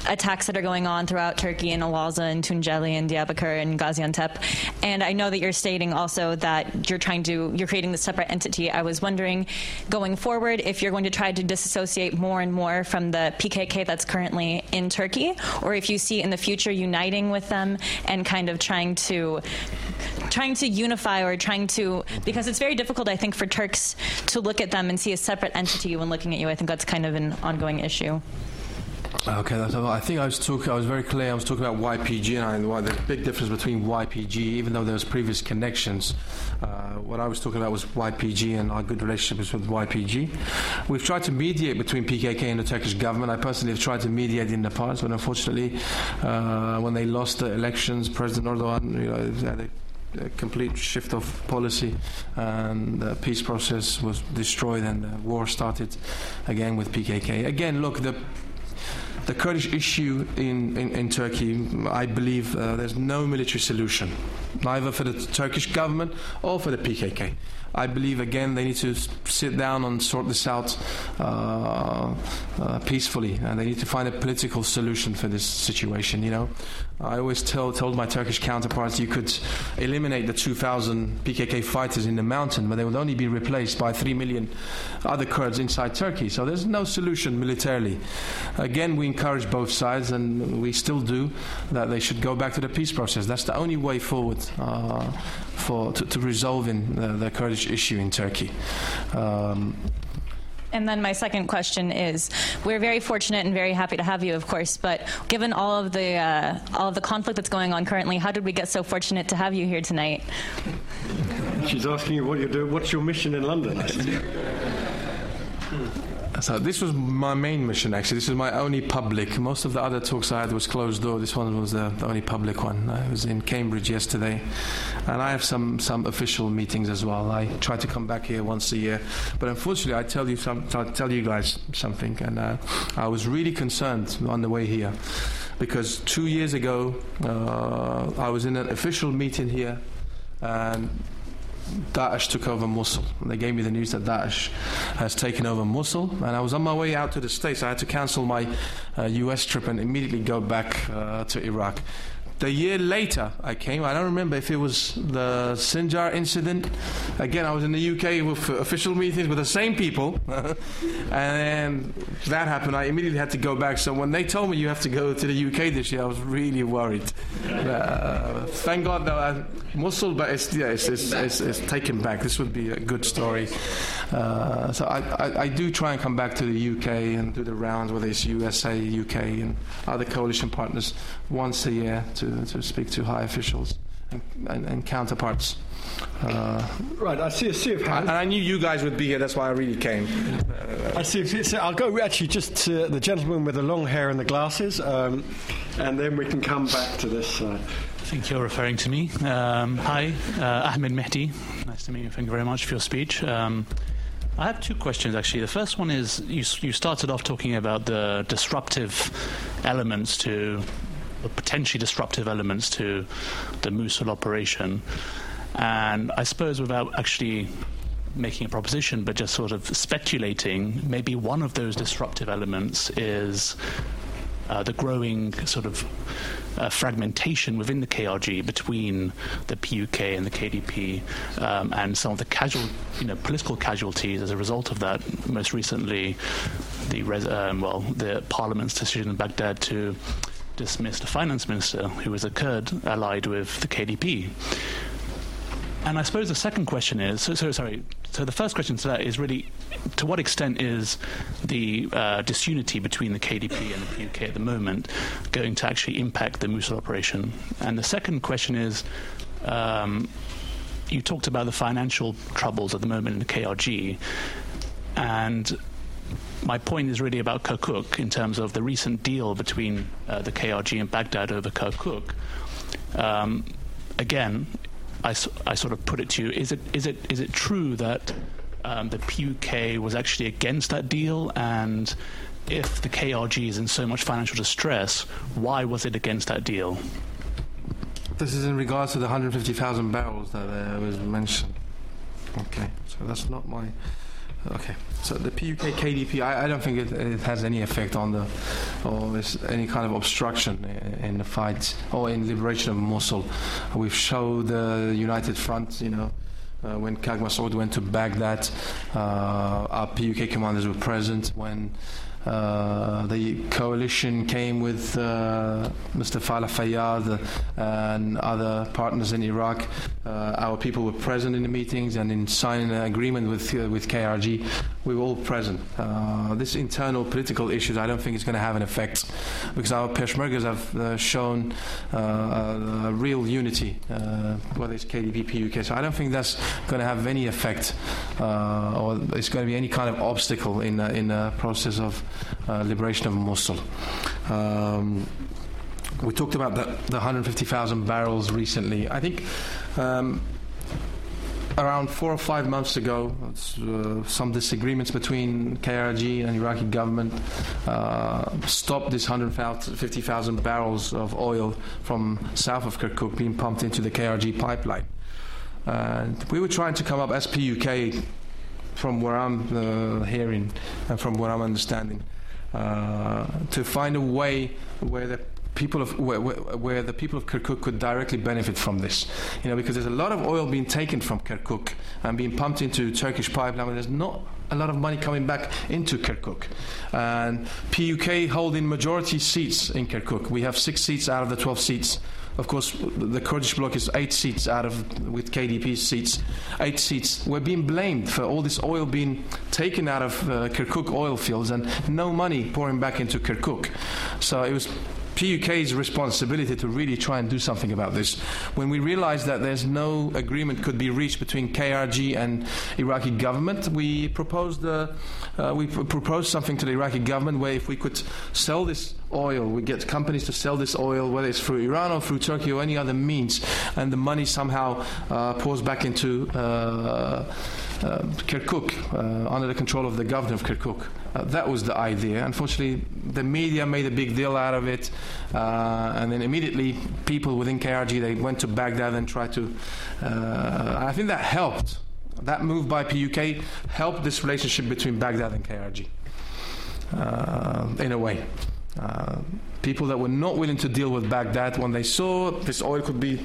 attacks that are going on throughout Turkey and Al-Awza and Tunceli and Diyarbakir and Gaziantep, and I know that you're stating also that you're trying to you're creating this separate entity. I was wondering, going forward, if you're going to try to disassociate more and more from the PKK that's currently in Turkey, or if you see in the future uniting with them and kind of trying to trying to unify or trying to because it's very difficult I think for Turks to look at them and see a separate entity when looking at you. I think that's kind of an ongoing issue. Okay, I think I was talking. I was very clear. I was talking about YPG and why a big difference between YPG, even though there was previous connections. Uh, what I was talking about was YPG and our good relationships with YPG. We've tried to mediate between PKK and the Turkish government. I personally have tried to mediate in the past, but unfortunately, uh, when they lost the elections, President Erdogan, you know, a complete shift of policy and the peace process was destroyed and the war started again with PKK. Again, look, the the Kurdish issue in, in, in Turkey, I believe uh, there's no military solution, neither for the Turkish government or for the PKK. I believe again they need to sit down and sort this out uh, uh, peacefully, and they need to find a political solution for this situation. You know, I always tell, told my Turkish counterparts you could eliminate the 2,000 PKK fighters in the mountain, but they would only be replaced by 3 million other Kurds inside Turkey. So there's no solution militarily. Again, we encourage both sides, and we still do, that they should go back to the peace process. That's the only way forward uh, for to, to resolving the, the Kurdish issue in Turkey. Um, And then my second question is: We're very fortunate and very happy to have you, of course. But given all of the uh, all of the conflict that's going on currently, how did we get so fortunate to have you here tonight? She's asking you what you do. What's your mission in London? So this was my main mission. Actually, this was my only public. Most of the other talks I had was closed door. This one was the, the only public one. I was in Cambridge yesterday, and I have some some official meetings as well. I try to come back here once a year, but unfortunately, I tell you some tell you guys something, and uh, I was really concerned on the way here because two years ago uh, I was in an official meeting here, and Daesh took over Mosul. They gave me the news that Daesh has taken over Mosul, and I was on my way out to the States. I had to cancel my uh, US trip and immediately go back uh, to Iraq. The year later I came. I don't remember if it was the Sinjar incident. Again, I was in the UK with official meetings with the same people, and that happened. I immediately had to go back. So when they told me you have to go to the UK this year, I was really worried. Uh, thank God, though, I, Mosul, but it's, yeah, it's, it's, it's, it's, taken back. This would be a good story. Uh, so I, I, I, do try and come back to the UK and do the rounds, whether it's USA, UK, and other coalition partners once a year to, to speak to high officials and, and, and counterparts. Uh, right, I see a sea of hands. And I knew you guys would be here, that's why I really came. I see. So I'll go actually just to the gentleman with the long hair and the glasses, um, and then we can come back to this. Uh, I think you're referring to me. Um, hi, uh, Ahmed Mehdi. Nice to meet you. Thank you very much for your speech. Um, I have two questions actually. The first one is you, you started off talking about the disruptive elements to, potentially disruptive elements to the Mosul operation. And I suppose without actually making a proposition, but just sort of speculating, maybe one of those disruptive elements is uh, the growing sort of uh, fragmentation within the KRG between the PUK and the KDP, um, and some of the casual, you know, political casualties as a result of that. Most recently, the res- um, well, the Parliament's decision in Baghdad to dismiss a finance minister, who was a Kurd allied with the KDP. And I suppose the second question is so, so, sorry. So the first question to that is really to what extent is the uh, disunity between the KDP and the PUK at the moment going to actually impact the Mosul operation? And the second question is. Um, you talked about the financial troubles at the moment in the KRG, and my point is really about Kirkuk in terms of the recent deal between uh, the KRG and Baghdad over Kirkuk. Um, again, I, I sort of put it to you: Is it is it is it true that um, the PUK was actually against that deal? And if the KRG is in so much financial distress, why was it against that deal? This is in regards to the 150,000 barrels that uh, was mentioned. Okay, so that's not my. Okay, so the PUK KDP, I, I don't think it, it, has any effect on the, or any kind of obstruction in, the fight or in liberation of Mosul. We've showed the United Front, you know, uh, when Kak Masoud went to Baghdad, uh, our PUK commanders were present when uh, the coalition came with uh, Mr. Faleh Fayyad and other partners in Iraq. Uh, our people were present in the meetings and in signing an agreement with uh, with KRG. We were all present. Uh, this internal political issues, I don't think it's going to have an effect because our Peshmergas have shown real unity, whether it's KDP, PUK. So I don't think that's going to have any effect or it's going to be any kind of obstacle in in the process of liberation of Mosul. Um, we talked about the, the 150,000 barrels recently. I think um, around four or five months ago, uh, some disagreements between KRG and Iraqi government uh, stopped this 150,000 barrels of oil from south of Kirkuk being pumped into the KRG pipeline. And we were trying to come up as PUK from where I'm uh, hearing and from what I'm understanding, uh, to find a way where the people of where, where, the people of Kirkuk could directly benefit from this. You know, because there's a lot of oil being taken from Kirkuk and being pumped into Turkish pipeline, there's not a lot of money coming back into Kirkuk. And PUK holding majority seats in Kirkuk. We have six seats out of the 12 seats of course, the Kurdish bloc is eight seats out of, with KDP seats, eight seats. We're being blamed for all this oil being taken out of uh, Kirkuk oil fields and no money pouring back into Kirkuk. So it was PUK's responsibility to really try and do something about this. When we realized that there's no agreement could be reached between KRG and Iraqi government, we proposed uh, uh, we pr- proposed something to the Iraqi government where if we could sell this oil, we get companies to sell this oil, whether it's through Iran or through Turkey or any other means, and the money somehow uh, pours back into. Uh, uh, Kirkuk, uh, under the control of the governor of Kirkuk. Uh, that was the idea. Unfortunately, the media made a big deal out of it, uh, and then immediately people within KRG they went to Baghdad and tried to. I think that helped. That move by PUK helped this relationship between Baghdad and KRG in a way. Uh, people that were not willing to deal with Baghdad, when they saw this oil could be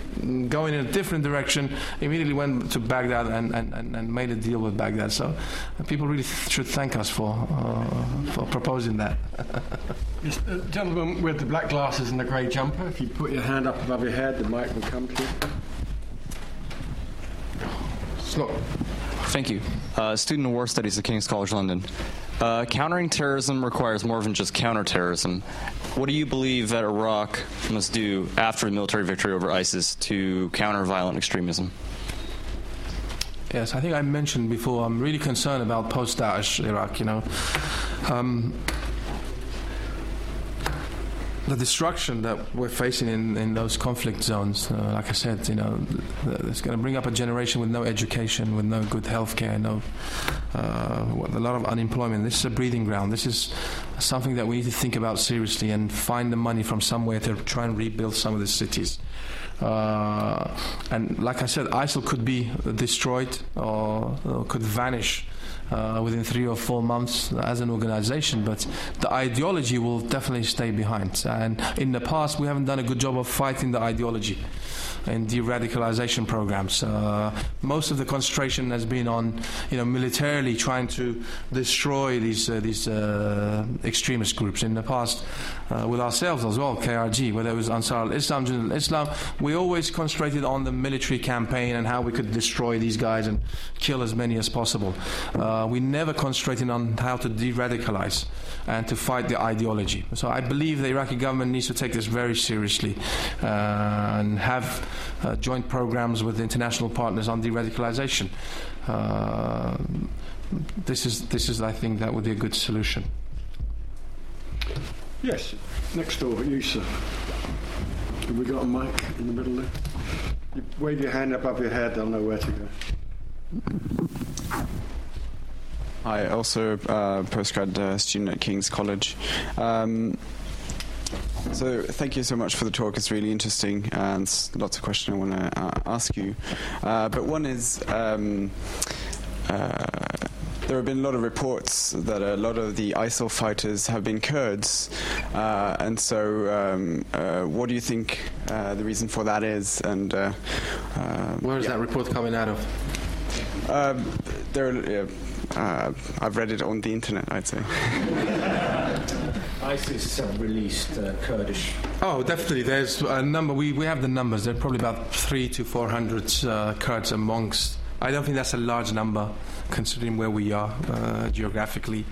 going in a different direction, immediately went to Baghdad and, and, and, and made a deal with Baghdad. So uh, people really th- should thank us for, uh, for proposing that. Yes, uh, gentleman with the black glasses and the grey jumper, if you put your hand up above your head, the mic will come to you. It's not Thank you. Uh, student of War Studies at King's College London. Uh, countering terrorism requires more than just counterterrorism. What do you believe that Iraq must do after the military victory over ISIS to counter violent extremism? Yes, I think I mentioned before. I'm really concerned about post-Daesh Iraq. You know, um, the destruction that we're facing in, in those conflict zones. Uh, like I said, you know, it's going to bring up a generation with no education, with no good health care, no uh, a lot of unemployment. This is a breeding ground. This is something that we need to think about seriously and find the money from somewhere to try and rebuild some of the cities. Uh, and like I said, ISIL could be destroyed or, or could vanish uh, within three or four months as an organization, but the ideology will definitely stay behind. And in the past, we haven't done a good job of fighting the ideology in de-radicalization programs. Uh, most of the concentration has been on, you know, militarily trying to destroy these uh, these uh, extremist groups. In the past, uh, with ourselves as well, KRG, whether it was Ansar al-Islam, Jund al-Islam, we always concentrated on the military campaign and how we could destroy these guys and kill as many as possible. Uh, we never concentrated on how to de-radicalize and to fight the ideology. So I believe the Iraqi government needs to take this very seriously and have uh, joint programs with international partners on de-radicalization. Uh, this is this is I think that would be a good solution. Yes, next door, you, sir. Have we got a mic in the middle there? You wave your hand above your head, they'll know where to go. Hi, also uh, postgrad uh, student at King's College. Um, so thank you so much for the talk. It's really interesting, and lots of questions I want to uh, ask you. Uh, but one is. Um, uh, there have been a lot of reports that a lot of the ISIL fighters have been Kurds, uh, and so um, uh, what do you think uh, the reason for that is? And uh, uh, Where is that report coming out of? um, there, uh, I've read it on the internet. I'd say. ISIS have released uh, Kurdish. Oh, definitely. There's a number. We, we have the numbers. There are probably about three to four hundred uh, Kurds amongst. I don't think that's a large number, considering where we are uh, geographically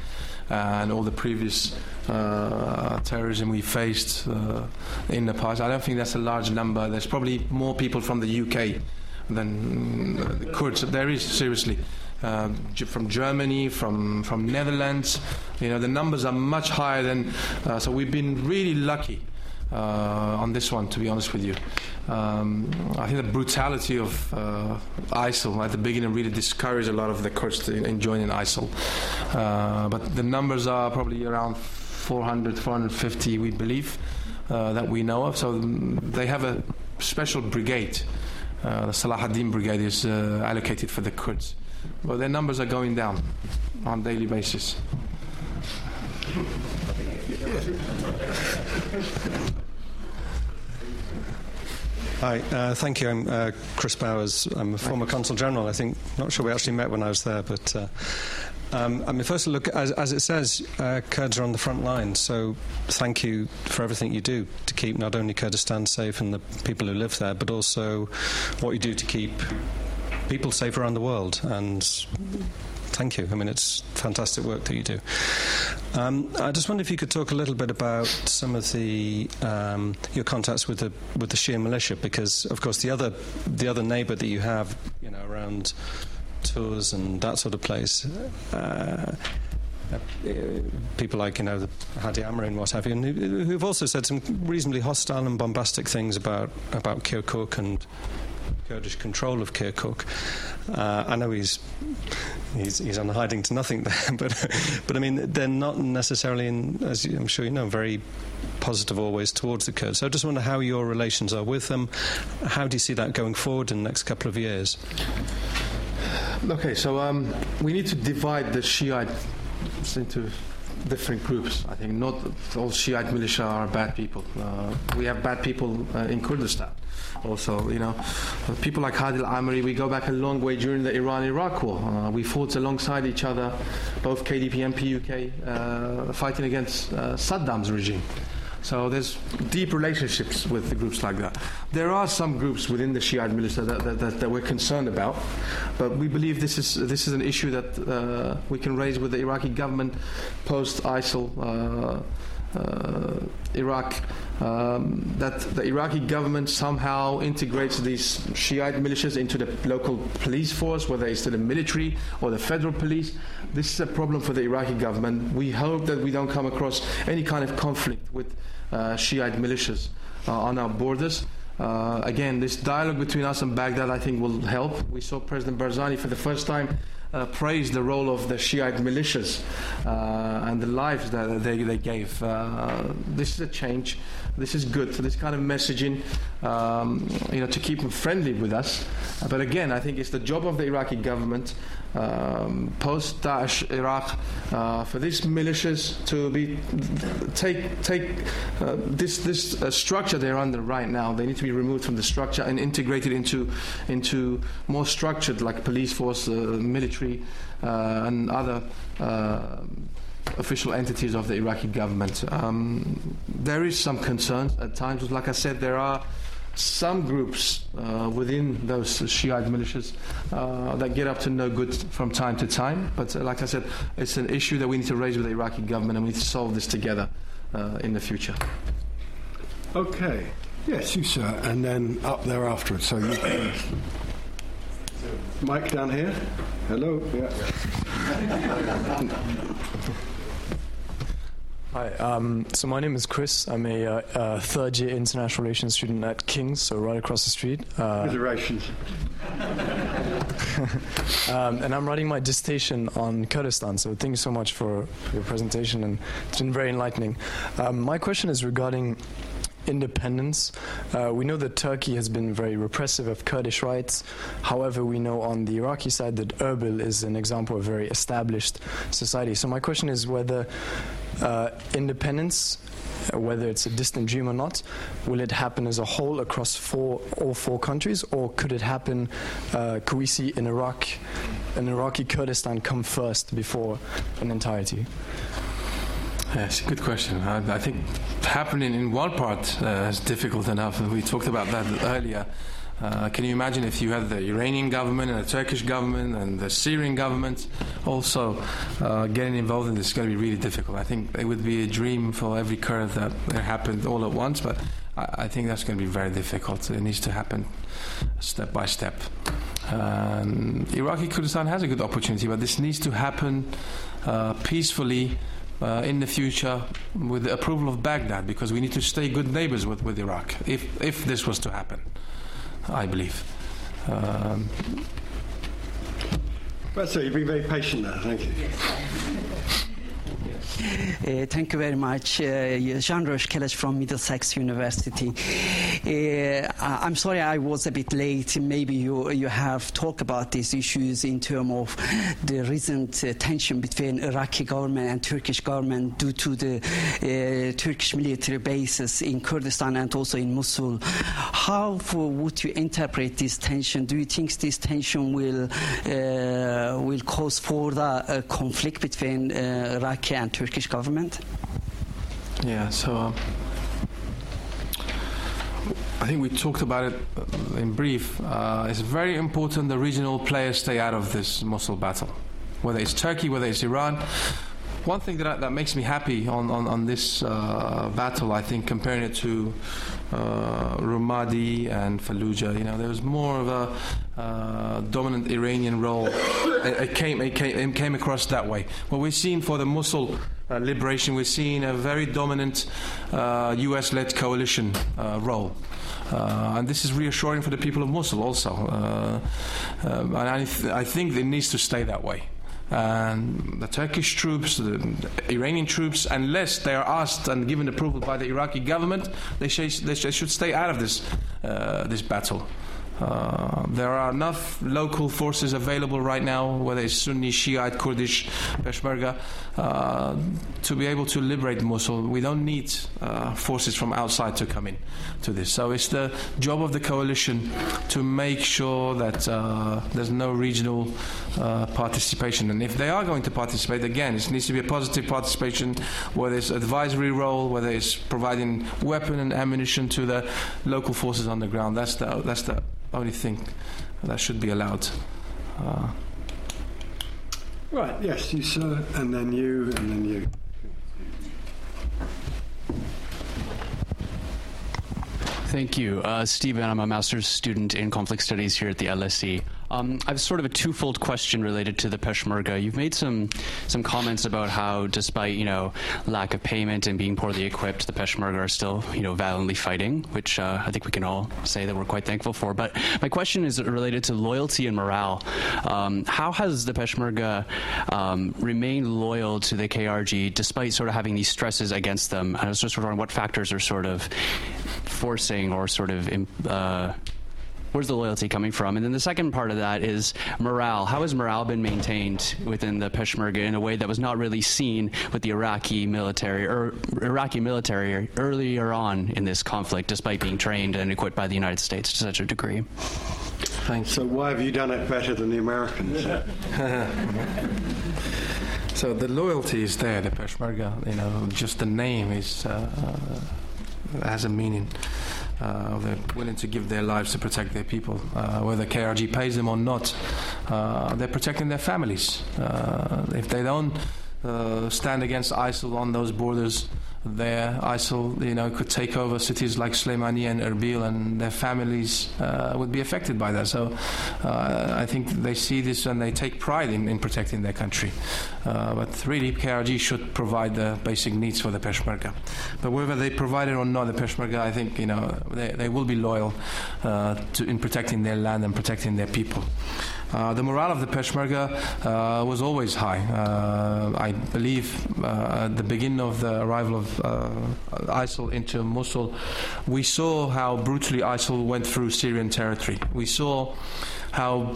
uh, and all the previous uh, terrorism we faced uh, in the past. I don't think that's a large number. There's probably more people from the UK than the Kurds. There is seriously. Um, from Germany, from from Netherlands, you know the numbers are much higher than. Uh, so we've been really lucky uh, on this one, to be honest with you. Um, I think the brutality of uh, ISIL at the beginning really discouraged a lot of the Kurds to, in joining ISIL. Uh, but the numbers are probably around 400, 450, we believe, uh, that we know of. So mm, they have a special brigade. Uh, the Salah ad-Din brigade is uh, allocated for the Kurds. But their numbers are going down on a daily basis. Hi, uh, thank you. I'm uh, Chris Bowers. I'm a former Consul General. I think, not sure we actually met when I was there, but uh, um, I mean, first look, as, as it says, uh, Kurds are on the front line, so thank you for everything you do to keep not only Kurdistan safe and the people who live there, but also what you do to keep people safe around the world. And thank you. I mean, it's fantastic work that you do. Um, I just wonder if you could talk a little bit about some of the um, your contacts with the with the Shia militia, because of course the other the other neighbour that you have, you know, around Tuz and that sort of place. Uh, uh, people like you know the Hadi Amri and what have you, and who, who've also said some reasonably hostile and bombastic things about about Kirkuk and Kurdish control of Kirkuk. Uh, I know he's, he's he's on hiding to nothing there, but but I mean they're not necessarily, in, as I'm sure you know, very positive always towards the Kurds. So I just wonder how your relations are with them. How do you see that going forward in the next couple of years? Okay, so um, we need to divide the Shiites into different groups. I think not all Shiite militia are bad people. Uh, we have bad people uh, in Kurdistan. Also, you know, people like Hadi al-Amiri, we go back a long way during the Iran-Iraq war. Uh, we fought alongside each other, both KDP and PUK, uh, fighting against uh, Saddam's regime. So there's deep relationships with the groups like that. There are some groups within the Shiite militia that, that, that, that we're concerned about, but we believe this is this is an issue that uh, we can raise with the Iraqi government post ISIL. Uh, uh, Iraq, um, that the Iraqi government somehow integrates these Shiite militias into the local police force, whether it's the military or the federal police. This is a problem for the Iraqi government. We hope that we don't come across any kind of conflict with Shiite militias uh, on our borders. Uh, again, this dialogue between us and Baghdad, I think, will help. We saw President Barzani for the first time uh, praise the role of the Shiite militias uh, and the lives that they, they gave. Uh, this is a change. This is good for this kind of messaging, um, you know, to keep them friendly with us. But again, I think it's the job of the Iraqi government um, post Daesh Iraq uh, for these militias to be take take uh, this this uh, structure they're under right now. They need to be removed from the structure and integrated into into more structured like police force, uh, military, uh, and other. Official entities of the Iraqi government. Um, there is some concerns at times. Like I said, there are some groups uh, within those Shiite militias uh, that get up to no good from time to time. But uh, like I said, it's an issue that we need to raise with the Iraqi government and we need to solve this together uh, in the future. Okay. Yes, you, sir. And then up there afterwards. So you. Mike down here. Hello. Yeah. Hi, um, so my name is Chris. I'm a uh, uh, third year international relations student at King's, so right across the street. Uh, Reservations. um, and I'm writing my dissertation on Kurdistan, so thank you so much for your presentation, and it's been very enlightening. Um, my question is regarding independence. Uh, we know that Turkey has been very repressive of Kurdish rights. However, we know on the Iraqi side that Erbil is an example of a very established society. So my question is whether uh, independence, uh, whether it's a distant dream or not, will it happen as a whole across four, all four countries, or could it happen? Uh, could we see in Iraq, an Iraqi Kurdistan come first before an entirety? Yes, good question. I, I think happening in one part uh, is difficult enough. We talked about that earlier. Uh, can you imagine if you had the Iranian government and the Turkish government and the Syrian government also uh, getting involved in this? It's going to be really difficult. I think it would be a dream for every Kurd that it happened all at once, but I, I think that's going to be very difficult. It needs to happen step by step. Um, Iraqi Kurdistan has a good opportunity, but this needs to happen uh, peacefully uh, in the future with the approval of Baghdad because we need to stay good neighbors with, with Iraq if, if this was to happen, I believe. Um, well, so you've been very patient there. Thank you. Uh, thank you very much. Uh, Jean Roche Kelech from Middlesex University. Uh, I'm sorry I was a bit late. Maybe you, you have talked about these issues in terms of the recent uh, tension between Iraqi government and Turkish government due to the uh, Turkish military bases in Kurdistan and also in Mosul. How would you interpret this tension? Do you think this tension will uh, will cause further conflict between Iraqi and Turkish Turkish government? Yeah, so um, I think we talked about it uh, in brief. Uh, it's very important the regional players stay out of this Mosul battle, whether it's Turkey, whether it's Iran. One thing that, I, that makes me happy on, on, on this uh, battle, I think, comparing it to uh, Ramadi and Fallujah, you know, there was more of a uh, dominant Iranian role. It, it, came, it, came, it came across that way. What we've seen for the Mosul uh, liberation, we're seeing a very dominant uh, US led coalition uh, role. Uh, and this is reassuring for the people of Mosul also. Um, and I, th- I, think it needs to stay that way. And the Turkish troops, the Iranian troops, unless they are asked and given approval by the Iraqi government, they, sh- they, sh- they should stay out of this, uh, this battle. Uh, there are enough local forces available right now, whether it's Sunni, Shiite, Kurdish, Peshmerga, uh, to be able to liberate Mosul. We don't need uh, forces from outside to come in to this. So it's the job of the coalition to make sure that uh, there's no regional uh, participation. And if they are going to participate, again, it needs to be a positive participation, whether it's advisory role, whether it's providing weapon and ammunition to the local forces on the ground. That's the that's the only think that should be allowed. Uh, Right, yes, you, sir, and then you, and then you. Thank you. Uh, Stephen, I'm a master's student in conflict studies here at the LSE. Um, I have sort of a twofold question related to the Peshmerga. You've made some some comments about how, despite you know lack of payment and being poorly equipped, the Peshmerga are still you know valiantly fighting, which uh, I think we can all say that we're quite thankful for. But my question is related to loyalty and morale. Um, how has the Peshmerga um, remained loyal to the KRG despite sort of having these stresses against them? And I was just wondering what factors are sort of forcing or sort of uh, where's the loyalty coming from? And then the second part of that is morale. How has morale been maintained within the Peshmerga in a way that was not really seen with the Iraqi military or Iraqi military earlier on in this conflict, despite being trained and equipped by the United States to such a degree? Thanks. So why have you done it better than the Americans? so the loyalty is there. The Peshmerga, you know, just the name is uh, has a meaning. Uh, they're willing to give their lives to protect their people, uh, whether KRG pays them or not. Uh, they're protecting their families. Uh, if they don't uh, stand against ISIL on those borders, there, ISIL, you know, could take over cities like Slemani and Erbil, and their families uh, would be affected by that. So, uh, I think they see this and they take pride in, in protecting their country. Uh, but really, KRG should provide the basic needs for the Peshmerga. But whether they provide it or not, the Peshmerga, I think, you know, they, they will be loyal uh, to, in protecting their land and protecting their people. Uh, the morale of the Peshmerga uh, was always high. Uh, I believe uh, at the beginning of the arrival of uh, ISIL into Mosul, we saw how brutally ISIL went through Syrian territory. We saw how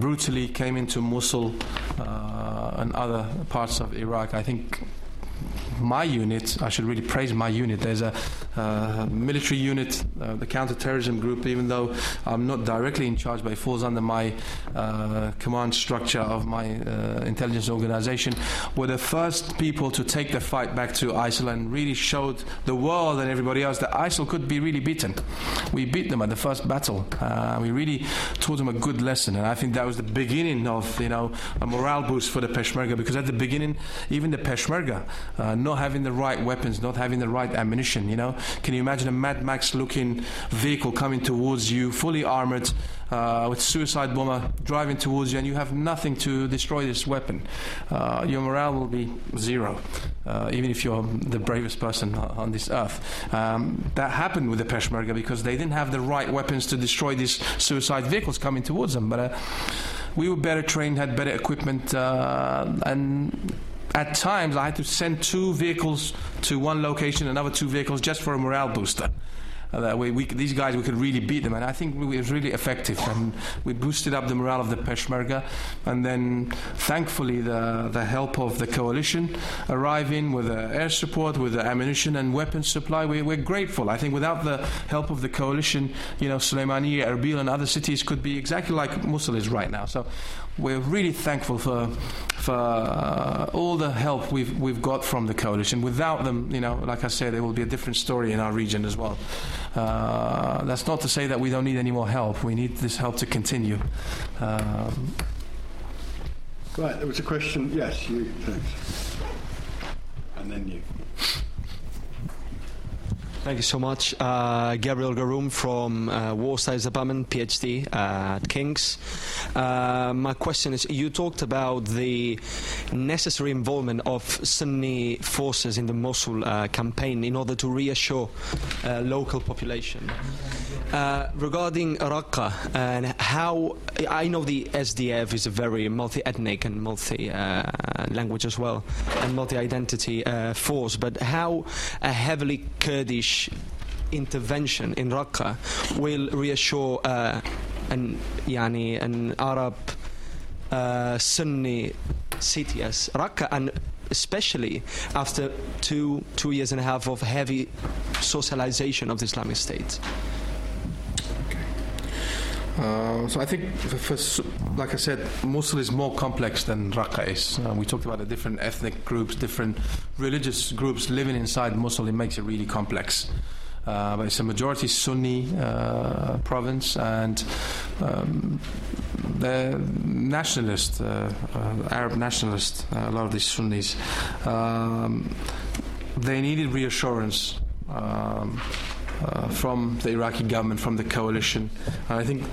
brutally came into Mosul and other parts of Iraq. I think my unit, I should really praise my unit. There's a uh, military unit, uh, the counterterrorism group, even though I'm not directly in charge, but it falls under my uh, command structure of my uh, intelligence organization, were the first people to take the fight back to ISIL and really showed the world and everybody else that ISIL could be really beaten. We beat them at the first battle. Uh, we really taught them a good lesson, and I think that was the beginning of you know a morale boost for the Peshmerga because at the beginning, even the Peshmerga, uh, not having the right weapons, not having the right ammunition. You know, can you imagine a Mad Max looking vehicle coming towards you, fully armored, uh, with suicide bomber driving towards you, and you have nothing to destroy this weapon? Uh, your morale will be zero, uh, even if you're the bravest person on this earth. Um, that happened with the Peshmerga because they didn't have the right weapons to destroy these suicide vehicles coming towards them. But uh, we were better trained, had better equipment, uh, and at times I had to send two vehicles to one location, another two vehicles just for a morale booster. Uh, that way, we, these guys, we could really beat them, and I think it was really effective. And we boosted up the morale of the Peshmerga, and then thankfully the the help of the coalition arriving with the air support, with the ammunition and weapons supply. We, we're grateful. I think without the help of the coalition, you know, Soleimani, Erbil, and other cities could be exactly like Mosul is right now. So we're really thankful for for uh, all the help we've we've got from the coalition. Without them, you know, like I said, it will be a different story in our region as well. Uh, that's not to say that we don't need any more help. We need this help to continue. Um, right, there was a question. Yes, you. Thanks. And then you. Thank you so much. Uh, Gabriel Garoum from uh, War Studies Department, PhD uh, at King's. Uh, my question is you talked about the necessary involvement of Sunni forces in the Mosul uh, campaign in order to reassure uh, local population. Regarding Raqqa and how I know the SDF is a very multi-ethnic and multi-language as well and multi-identity force, but how a heavily Kurdish intervention in Raqqa will reassure uh, an, yani, an Arab uh, Sunni city as Raqqa and especially after two two years and a half of heavy socialization of the Islamic State. Uh, so I think, for, for, like I said, Mosul is more complex than Raqqa is. Uh, we talked about the different ethnic groups, different religious groups living inside Mosul. It makes it really complex. Uh, but it's a majority Sunni uh, province, and um, they're nationalist, uh, Arab nationalist. a lot of these Sunnis. Um, they needed reassurance. Um, uh, from the Iraqi government, from the coalition. And I think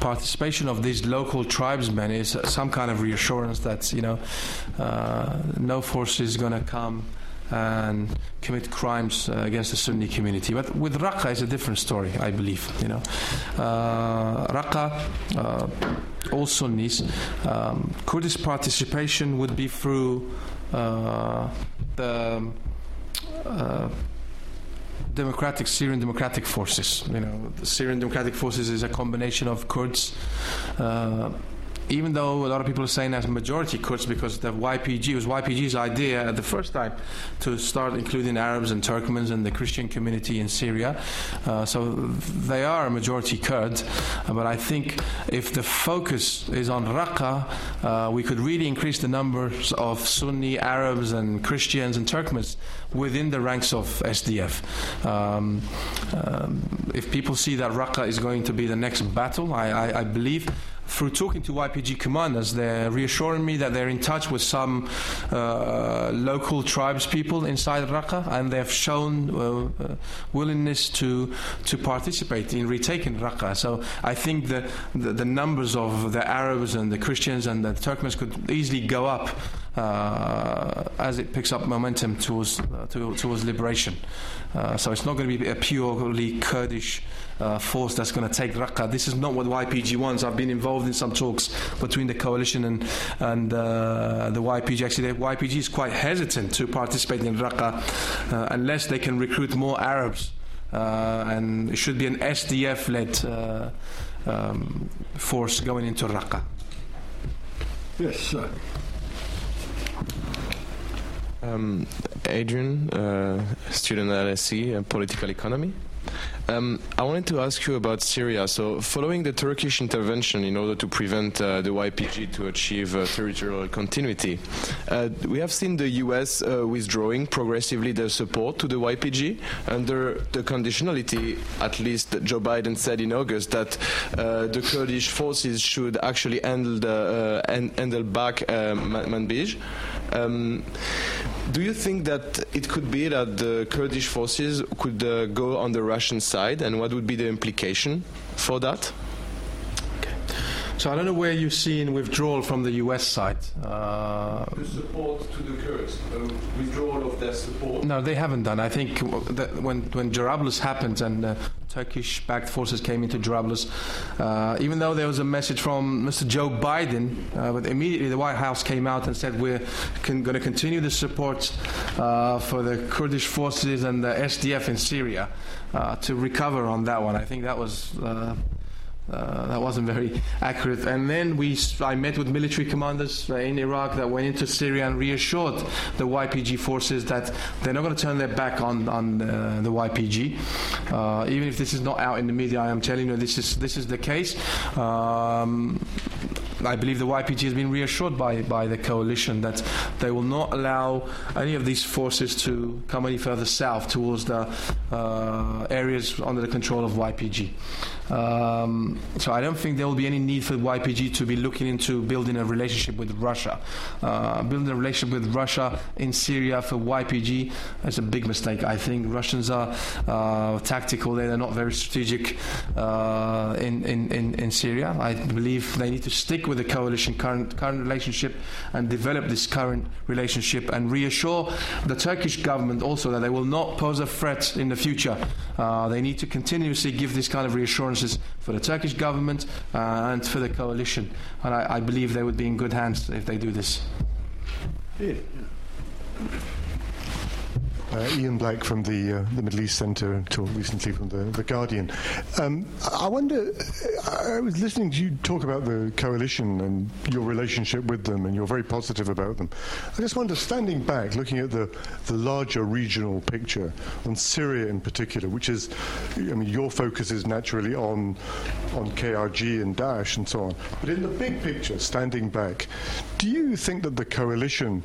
participation of these local tribesmen is some kind of reassurance that you know uh, no force is going to come and commit crimes uh, against the Sunni community. But with Raqqa, it's a different story, I believe. You know, uh, Raqqa, uh, all Sunnis, um, Kurdish participation would be through uh, the uh, democratic Syrian democratic forces. You know, the Syrian democratic forces is a combination of Kurds. Uh, even though a lot of people are saying that's majority Kurds because the YPG was YPG's idea at the first time to start including Arabs and Turkmens and the Christian community in Syria. Uh, so they are a majority Kurd. But I think if the focus is on Raqqa, uh, we could really increase the numbers of Sunni Arabs and Christians and Turkmens within the ranks of SDF. Um, um, if people see that Raqqa is going to be the next battle, I, I, I believe through talking to YPG commanders, they're reassuring me that they're in touch with some uh, local tribes people inside Raqqa, and they've shown uh, uh, willingness to to participate in retaking Raqqa. So I think the, the, the numbers of the Arabs and the Christians and the Turkmens could easily go up. Uh, as it picks up momentum towards uh, to, towards liberation, uh, so it's not going to be a purely Kurdish uh, force that's going to take Raqqa. This is not what YPG wants. I've been involved in some talks between the coalition and and uh, the YPG. Actually, the YPG is quite hesitant to participate in Raqqa uh, unless they can recruit more Arabs. Uh, and it should be an SDF-led uh, um, force going into Raqqa. Yes, sir. Um, Adrian, uh, student at LSE, uh, political economy. Um, I wanted to ask you about Syria. So, following the Turkish intervention in order to prevent uh, the YPG to achieve uh, territorial continuity, uh, we have seen the US uh, withdrawing progressively their support to the YPG under the conditionality, at least Joe Biden said in August, that uh, the Kurdish forces should actually handle, the, uh, handle back Manbij. Um, do you think that it could be that the Kurdish forces could uh, go on the Russian side, and what would be the implication for that? So I don't know where you've seen withdrawal from the U.S. side. Uh, the support to the Kurds, withdrawal of their support. No, they haven't done. I think when when Jarablus happened and uh, Turkish-backed forces came into Jarablus, uh, even though there was a message from Mr. Joe Biden, uh, but immediately the White House came out and said we're con- going to continue the support uh, for the Kurdish forces and the SDF in Syria uh, to recover on that one. I think that was uh, that wasn't very accurate. And then we, I met with military commanders in Iraq that went into Syria and reassured the YPG forces that they're not going to turn their back on on uh, the YPG. Uh, even if this is not out in the media, I am telling you this is this is the case. Um, I believe the YPG has been reassured by, by the coalition that they will not allow any of these forces to come any further south towards the uh, areas under the control of YPG. Um, so I don't think there will be any need for YPG to be looking into building a relationship with Russia. Uh, building a relationship with Russia in Syria for YPG is a big mistake. I think Russians are uh, tactical; they're not very strategic uh, in, in, in, Syria. I believe they need to stick with the coalition current current relationship and develop this current relationship and reassure the Turkish government also that they will not pose a threat in the future. Uh, they need to continuously give this kind of reassurance for the Turkish government uh, and for the coalition. And I, I, believe they would be in good hands if they do this. Yeah. Uh, Ian Black from the uh, the Middle East Centre, until recently from the, the Guardian. Um, I wonder, I was listening to you talk about the coalition and your relationship with them, and you're very positive about them. I just wonder, standing back, looking at the, the larger regional picture, on Syria in particular, which is, I mean, your focus is naturally on, on KRG and Daesh and so on. But in the big picture, standing back, do you think that the coalition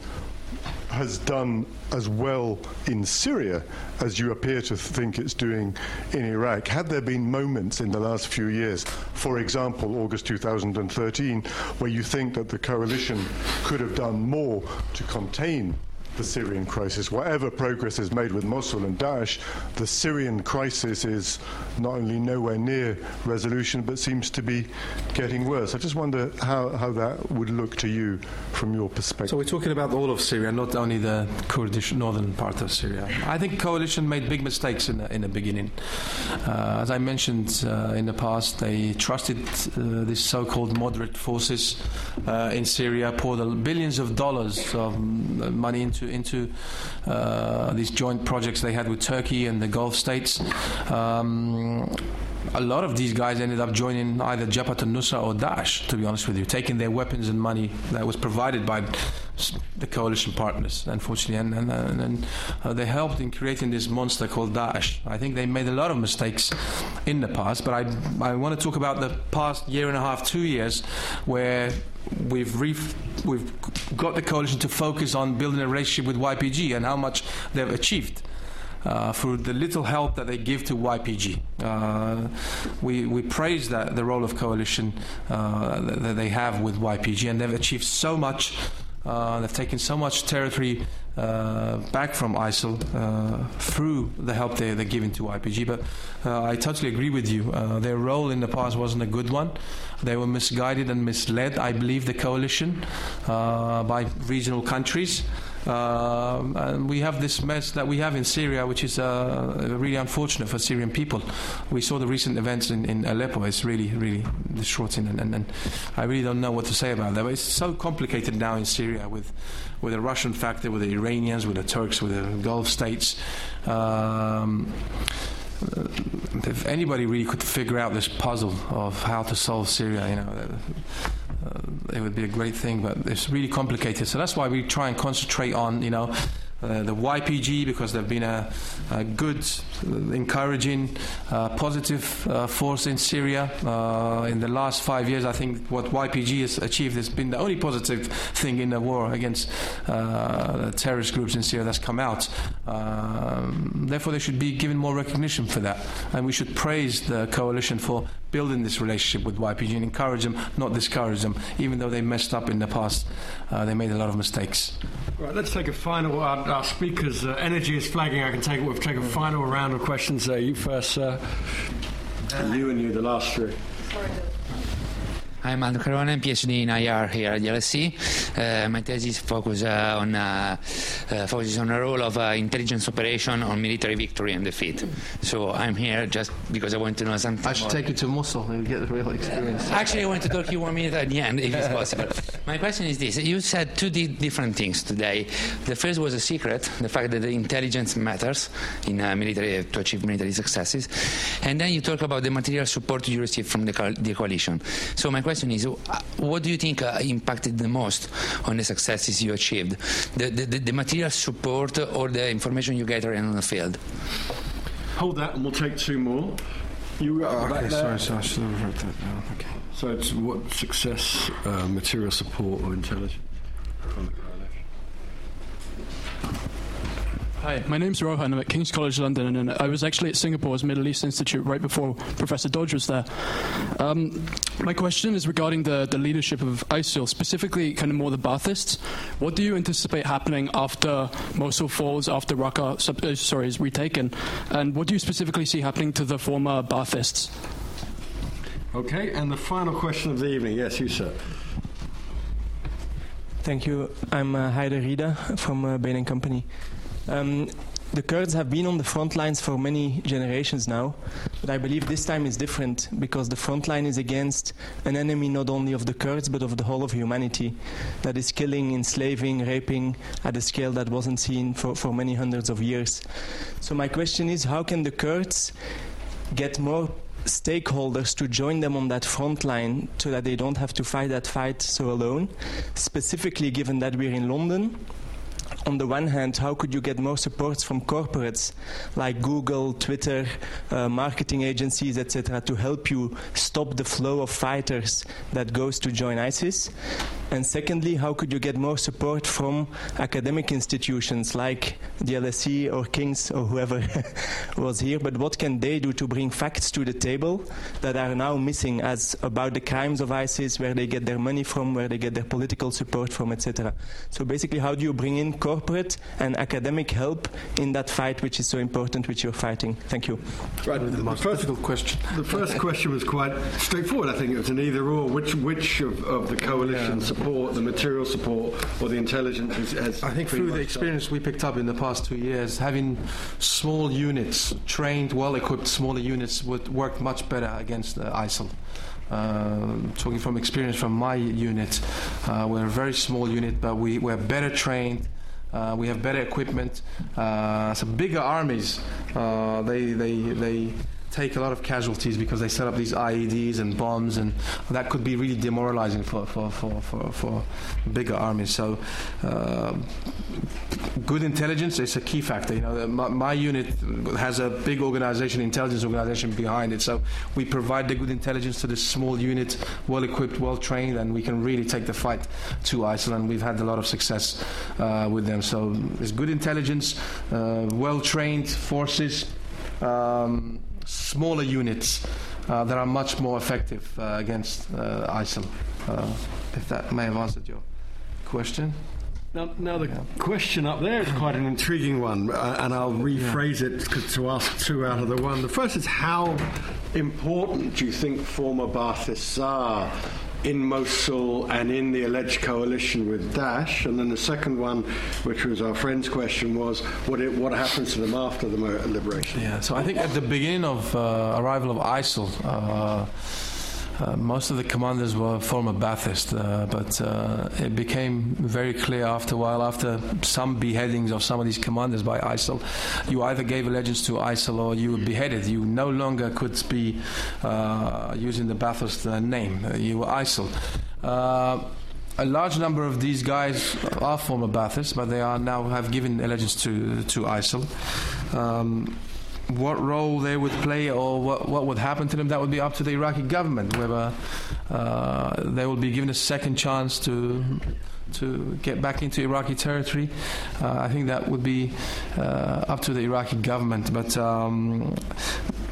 has done as well in Syria as you appear to think it's doing in Iraq? Had there been moments in the last few years, for example, August 2013, where you think that the coalition could have done more to contain the Syrian crisis. Whatever progress is made with Mosul and Daesh, the Syrian crisis is not only nowhere near resolution, but seems to be getting worse. I just wonder how, how that would look to you from your perspective. So we're talking about all of Syria, not only the Kurdish northern part of Syria. I think coalition made big mistakes in the, in the beginning. Uh, as I mentioned uh, in the past, they trusted uh, these so-called moderate forces uh, in Syria, poured billions of dollars of money into into uh, these joint projects they had with Turkey and the Gulf states. Um, a lot of these guys ended up joining either Jabhat al-Nusra or Daesh, to be honest with you, taking their weapons and money that was provided by the coalition partners, unfortunately, and, and, and, and uh, they helped in creating this monster called Daesh. I think they made a lot of mistakes in the past, but I, I want to talk about the past year and a half, two years, where we've we've got the coalition to focus on building a relationship with YPG and how much they've achieved. Uh, for the little help that they give to YPG. Uh, we, we praise that the role of coalition uh, that, that, they have with YPG, and they've achieved so much. Uh, they've taken so much territory back from ISIL uh, through the help they, they're giving to YPG. But uh, I totally agree with you. Uh, their role in the past wasn't a good one. They were misguided and misled, I believe, the coalition uh, by regional countries. Uh, and we have this mess that we have in Syria, which is uh, really unfortunate for Syrian people. We saw the recent events in, in Aleppo. It's really, really distraughting, and, and, and, I really don't know what to say about that. But it's so complicated now in Syria with, with the Russian factor, with the Iranians, with the Turks, with the Gulf states. Um, if anybody really could figure out this puzzle of how to solve Syria, you know, uh, it would be a great thing, but it's really complicated. So that's why we try and concentrate on, you know, uh, the YPG because they've been a, a good, encouraging, uh, positive uh, force in Syria. Uh, in the last five years, I think what YPG has achieved has been the only positive thing in the war against uh, terrorist groups in Syria that's come out. Um, therefore, they should be given more recognition for that, and we should praise the coalition for building this relationship with YPG and encourage them, not discourage them, even though they messed up in the past. They made a lot of mistakes. Right, let's take a final. Our, our speakers' uh, energy is flagging. I can take it. We'll take a final round of questions. Uh, you first, sir. you and you, the last three. Sorry, I'm Andrew Caronan, PhD in IR here at the LSE. Uh, my thesis focuses uh, on uh, uh, focuses on the role of uh, intelligence operation on military victory and defeat. So I'm here just because I want to know something. I should take you to Mosul and get the real experience. Actually, I want to talk to you one minute at the end, if it's possible. My question is this: You said two di- different things today. The first was a secret, the fact that the intelligence matters in uh, military to achieve military successes, and then you talk about the material support you receive from the, co- the coalition. So my question question is, what do you think uh, impacted the most on the successes you achieved? The, the, the material support or the information you gather on the field? Hold that, and we'll take two more. You oh, okay, sorry, sorry, I should have wrote that down. Okay. So it's what success, uh, material support, or intelligence? Hi, my name's Rohan. I'm at King's College London, and I was actually at Singapore's Middle East Institute right before Professor Dodge was there. Um, my question is regarding the, the leadership of ISIL, specifically kind of more the Baathists. What do you anticipate happening after Mosul falls, after Raqqa, uh, sorry, is retaken, and what do you specifically see happening to the former Baathists? Okay, and the final question of the evening. Yes, you, sir. Thank you. I'm uh, Haider Rida from uh, Bain & Company. Um, the Kurds have been on the front lines for many generations now, but I believe this time is different because the front line is against an enemy not only of the Kurds but of the whole of humanity that is killing, enslaving, raping at a scale that wasn't seen for, for many hundreds of years. So, my question is how can the Kurds get more stakeholders to join them on that front line so that they don't have to fight that fight so alone, specifically given that we're in London on the one hand, how could you get more support from corporates like Google, Twitter, uh, marketing agencies, etc., to help you stop the flow of fighters that goes to join ISIS? And secondly, how could you get more support from academic institutions like the LSE or King's or whoever was here? But what can they do to bring facts to the table that are now missing as about the crimes of ISIS, where they get their money from, where they get their political support from, etc.? So basically, how do you bring in corporate and academic help in that fight, which is so important, which you're fighting? Thank you. Right. The, the first question. The first question was quite straightforward. I think it was an either or. Which which of, of the coalition yeah. support, the material support, or the intelligence has? has I think through the experience we picked up in the past two years, having small units, trained, well-equipped smaller units, would work much better against uh, ISIL. Uh, talking from experience from my unit, uh, we're a very small unit, but we, we're better trained. Uh, we have better equipment. Uh, bigger armies, uh, they, they, they take a lot of casualties because they set up these IEDs and bombs, and that could be really demoralizing for, for, for, for, for bigger armies. So, uh, good intelligence is a key factor. You know, my, my, unit has a big organization, intelligence organization behind it. So, we provide the good intelligence to this small unit, well equipped, well trained, and we can really take the fight to ISIL. And we've had a lot of success uh, with them. So, it's good intelligence, uh, well trained forces. Um, smaller units uh, that are much more effective uh, against uh, ISIL. Uh, if that may have answered your question. Now, now the yeah. question up there is quite an intriguing one, uh, and I'll rephrase yeah. it to ask two out of the one. The first is how important do you think former Baathists are in Mosul and in the alleged coalition with Daesh? And then the second one, which was our friend's question, was what, it, what happens to them after the liberation? Yeah, so I think at the beginning of uh, arrival of ISIL, uh, uh, most of the commanders were former Baathists, uh, but uh, it became very clear after a while, after some beheadings of some of these commanders by ISIL, you either gave allegiance to ISIL or you were beheaded. You no longer could be uh, using the Baathist uh, name. You were ISIL a large number of these guys are former Baathists, but they are now have given allegiance to to ISIL. Um, what role they would play or what, what would happen to them, that would be up to the Iraqi government, whether uh, they will be given a second chance to to get back into Iraqi territory. Uh, I think that would be uh, up to the Iraqi government. But um,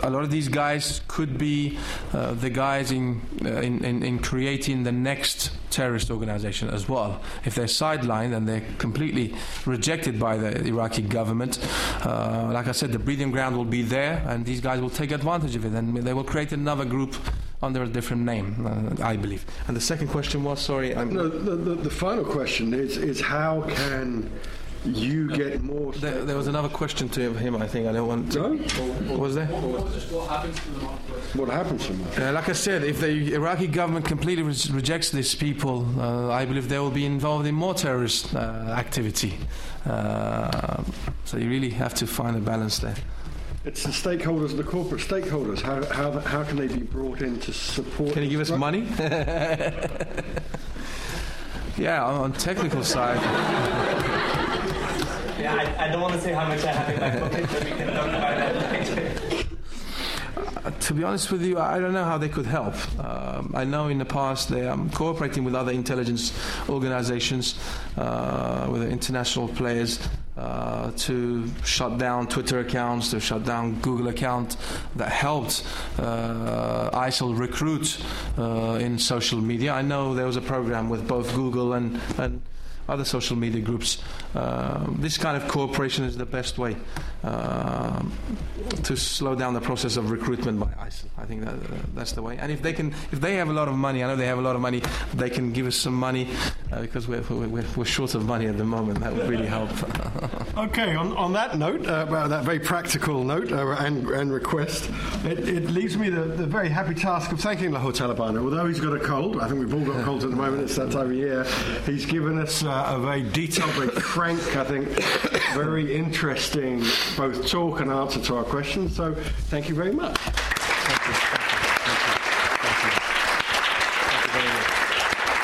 a lot of these guys could be uh, the guys in, uh, in, in, in, creating the next terrorist organization as well. If they're sidelined and they're completely rejected by the Iraqi government, uh, like I said, the breeding ground will be there and these guys will take advantage of it and they will create another group under a different name, uh, I believe. And the second question was, sorry, I'm no, the, the, the final question is, is how can you get more. There, there, was another question to him. I think I don't want. To, no? Was there? What happens to them? What happens to them? Uh, like I said, if the Iraqi government completely re- rejects these people, uh, I believe they will be involved in more terrorist uh, activity. Uh, so you really have to find a balance there. It's the stakeholders, the corporate stakeholders. How, how, how can they be brought in to support? Can you give us money? yeah, on, on technical side. yeah, I, I, don't want to say how much I have in my pocket, but we can talk about that later. To be honest with you, I don't know how they could help. Um, I know in the past they are cooperating with other intelligence organizations, uh, with international players, uh, to shut down Twitter accounts, to shut down Google accounts that helped uh, ISIL recruit uh, in social media. I know there was a program with both Google and, and other social media groups. Uh, this kind of cooperation is the best way uh, to slow down the process of recruitment by ISIL. I think that, uh, that's the way. And if they can, if they have a lot of money, I know they have a lot of money. They can give us some money uh, because we're, we're, we're short of money at the moment. That would really help. Okay, on, on that note, uh, that very practical note uh, and, and request, it, it leaves me the, the very happy task of thanking Lahur Talabani. Although he's got a cold, I think we've all got colds at the moment, it's that time of year, he's given us uh, a very detailed, very frank, I think, very interesting both talk and answer to our questions. So thank you very much.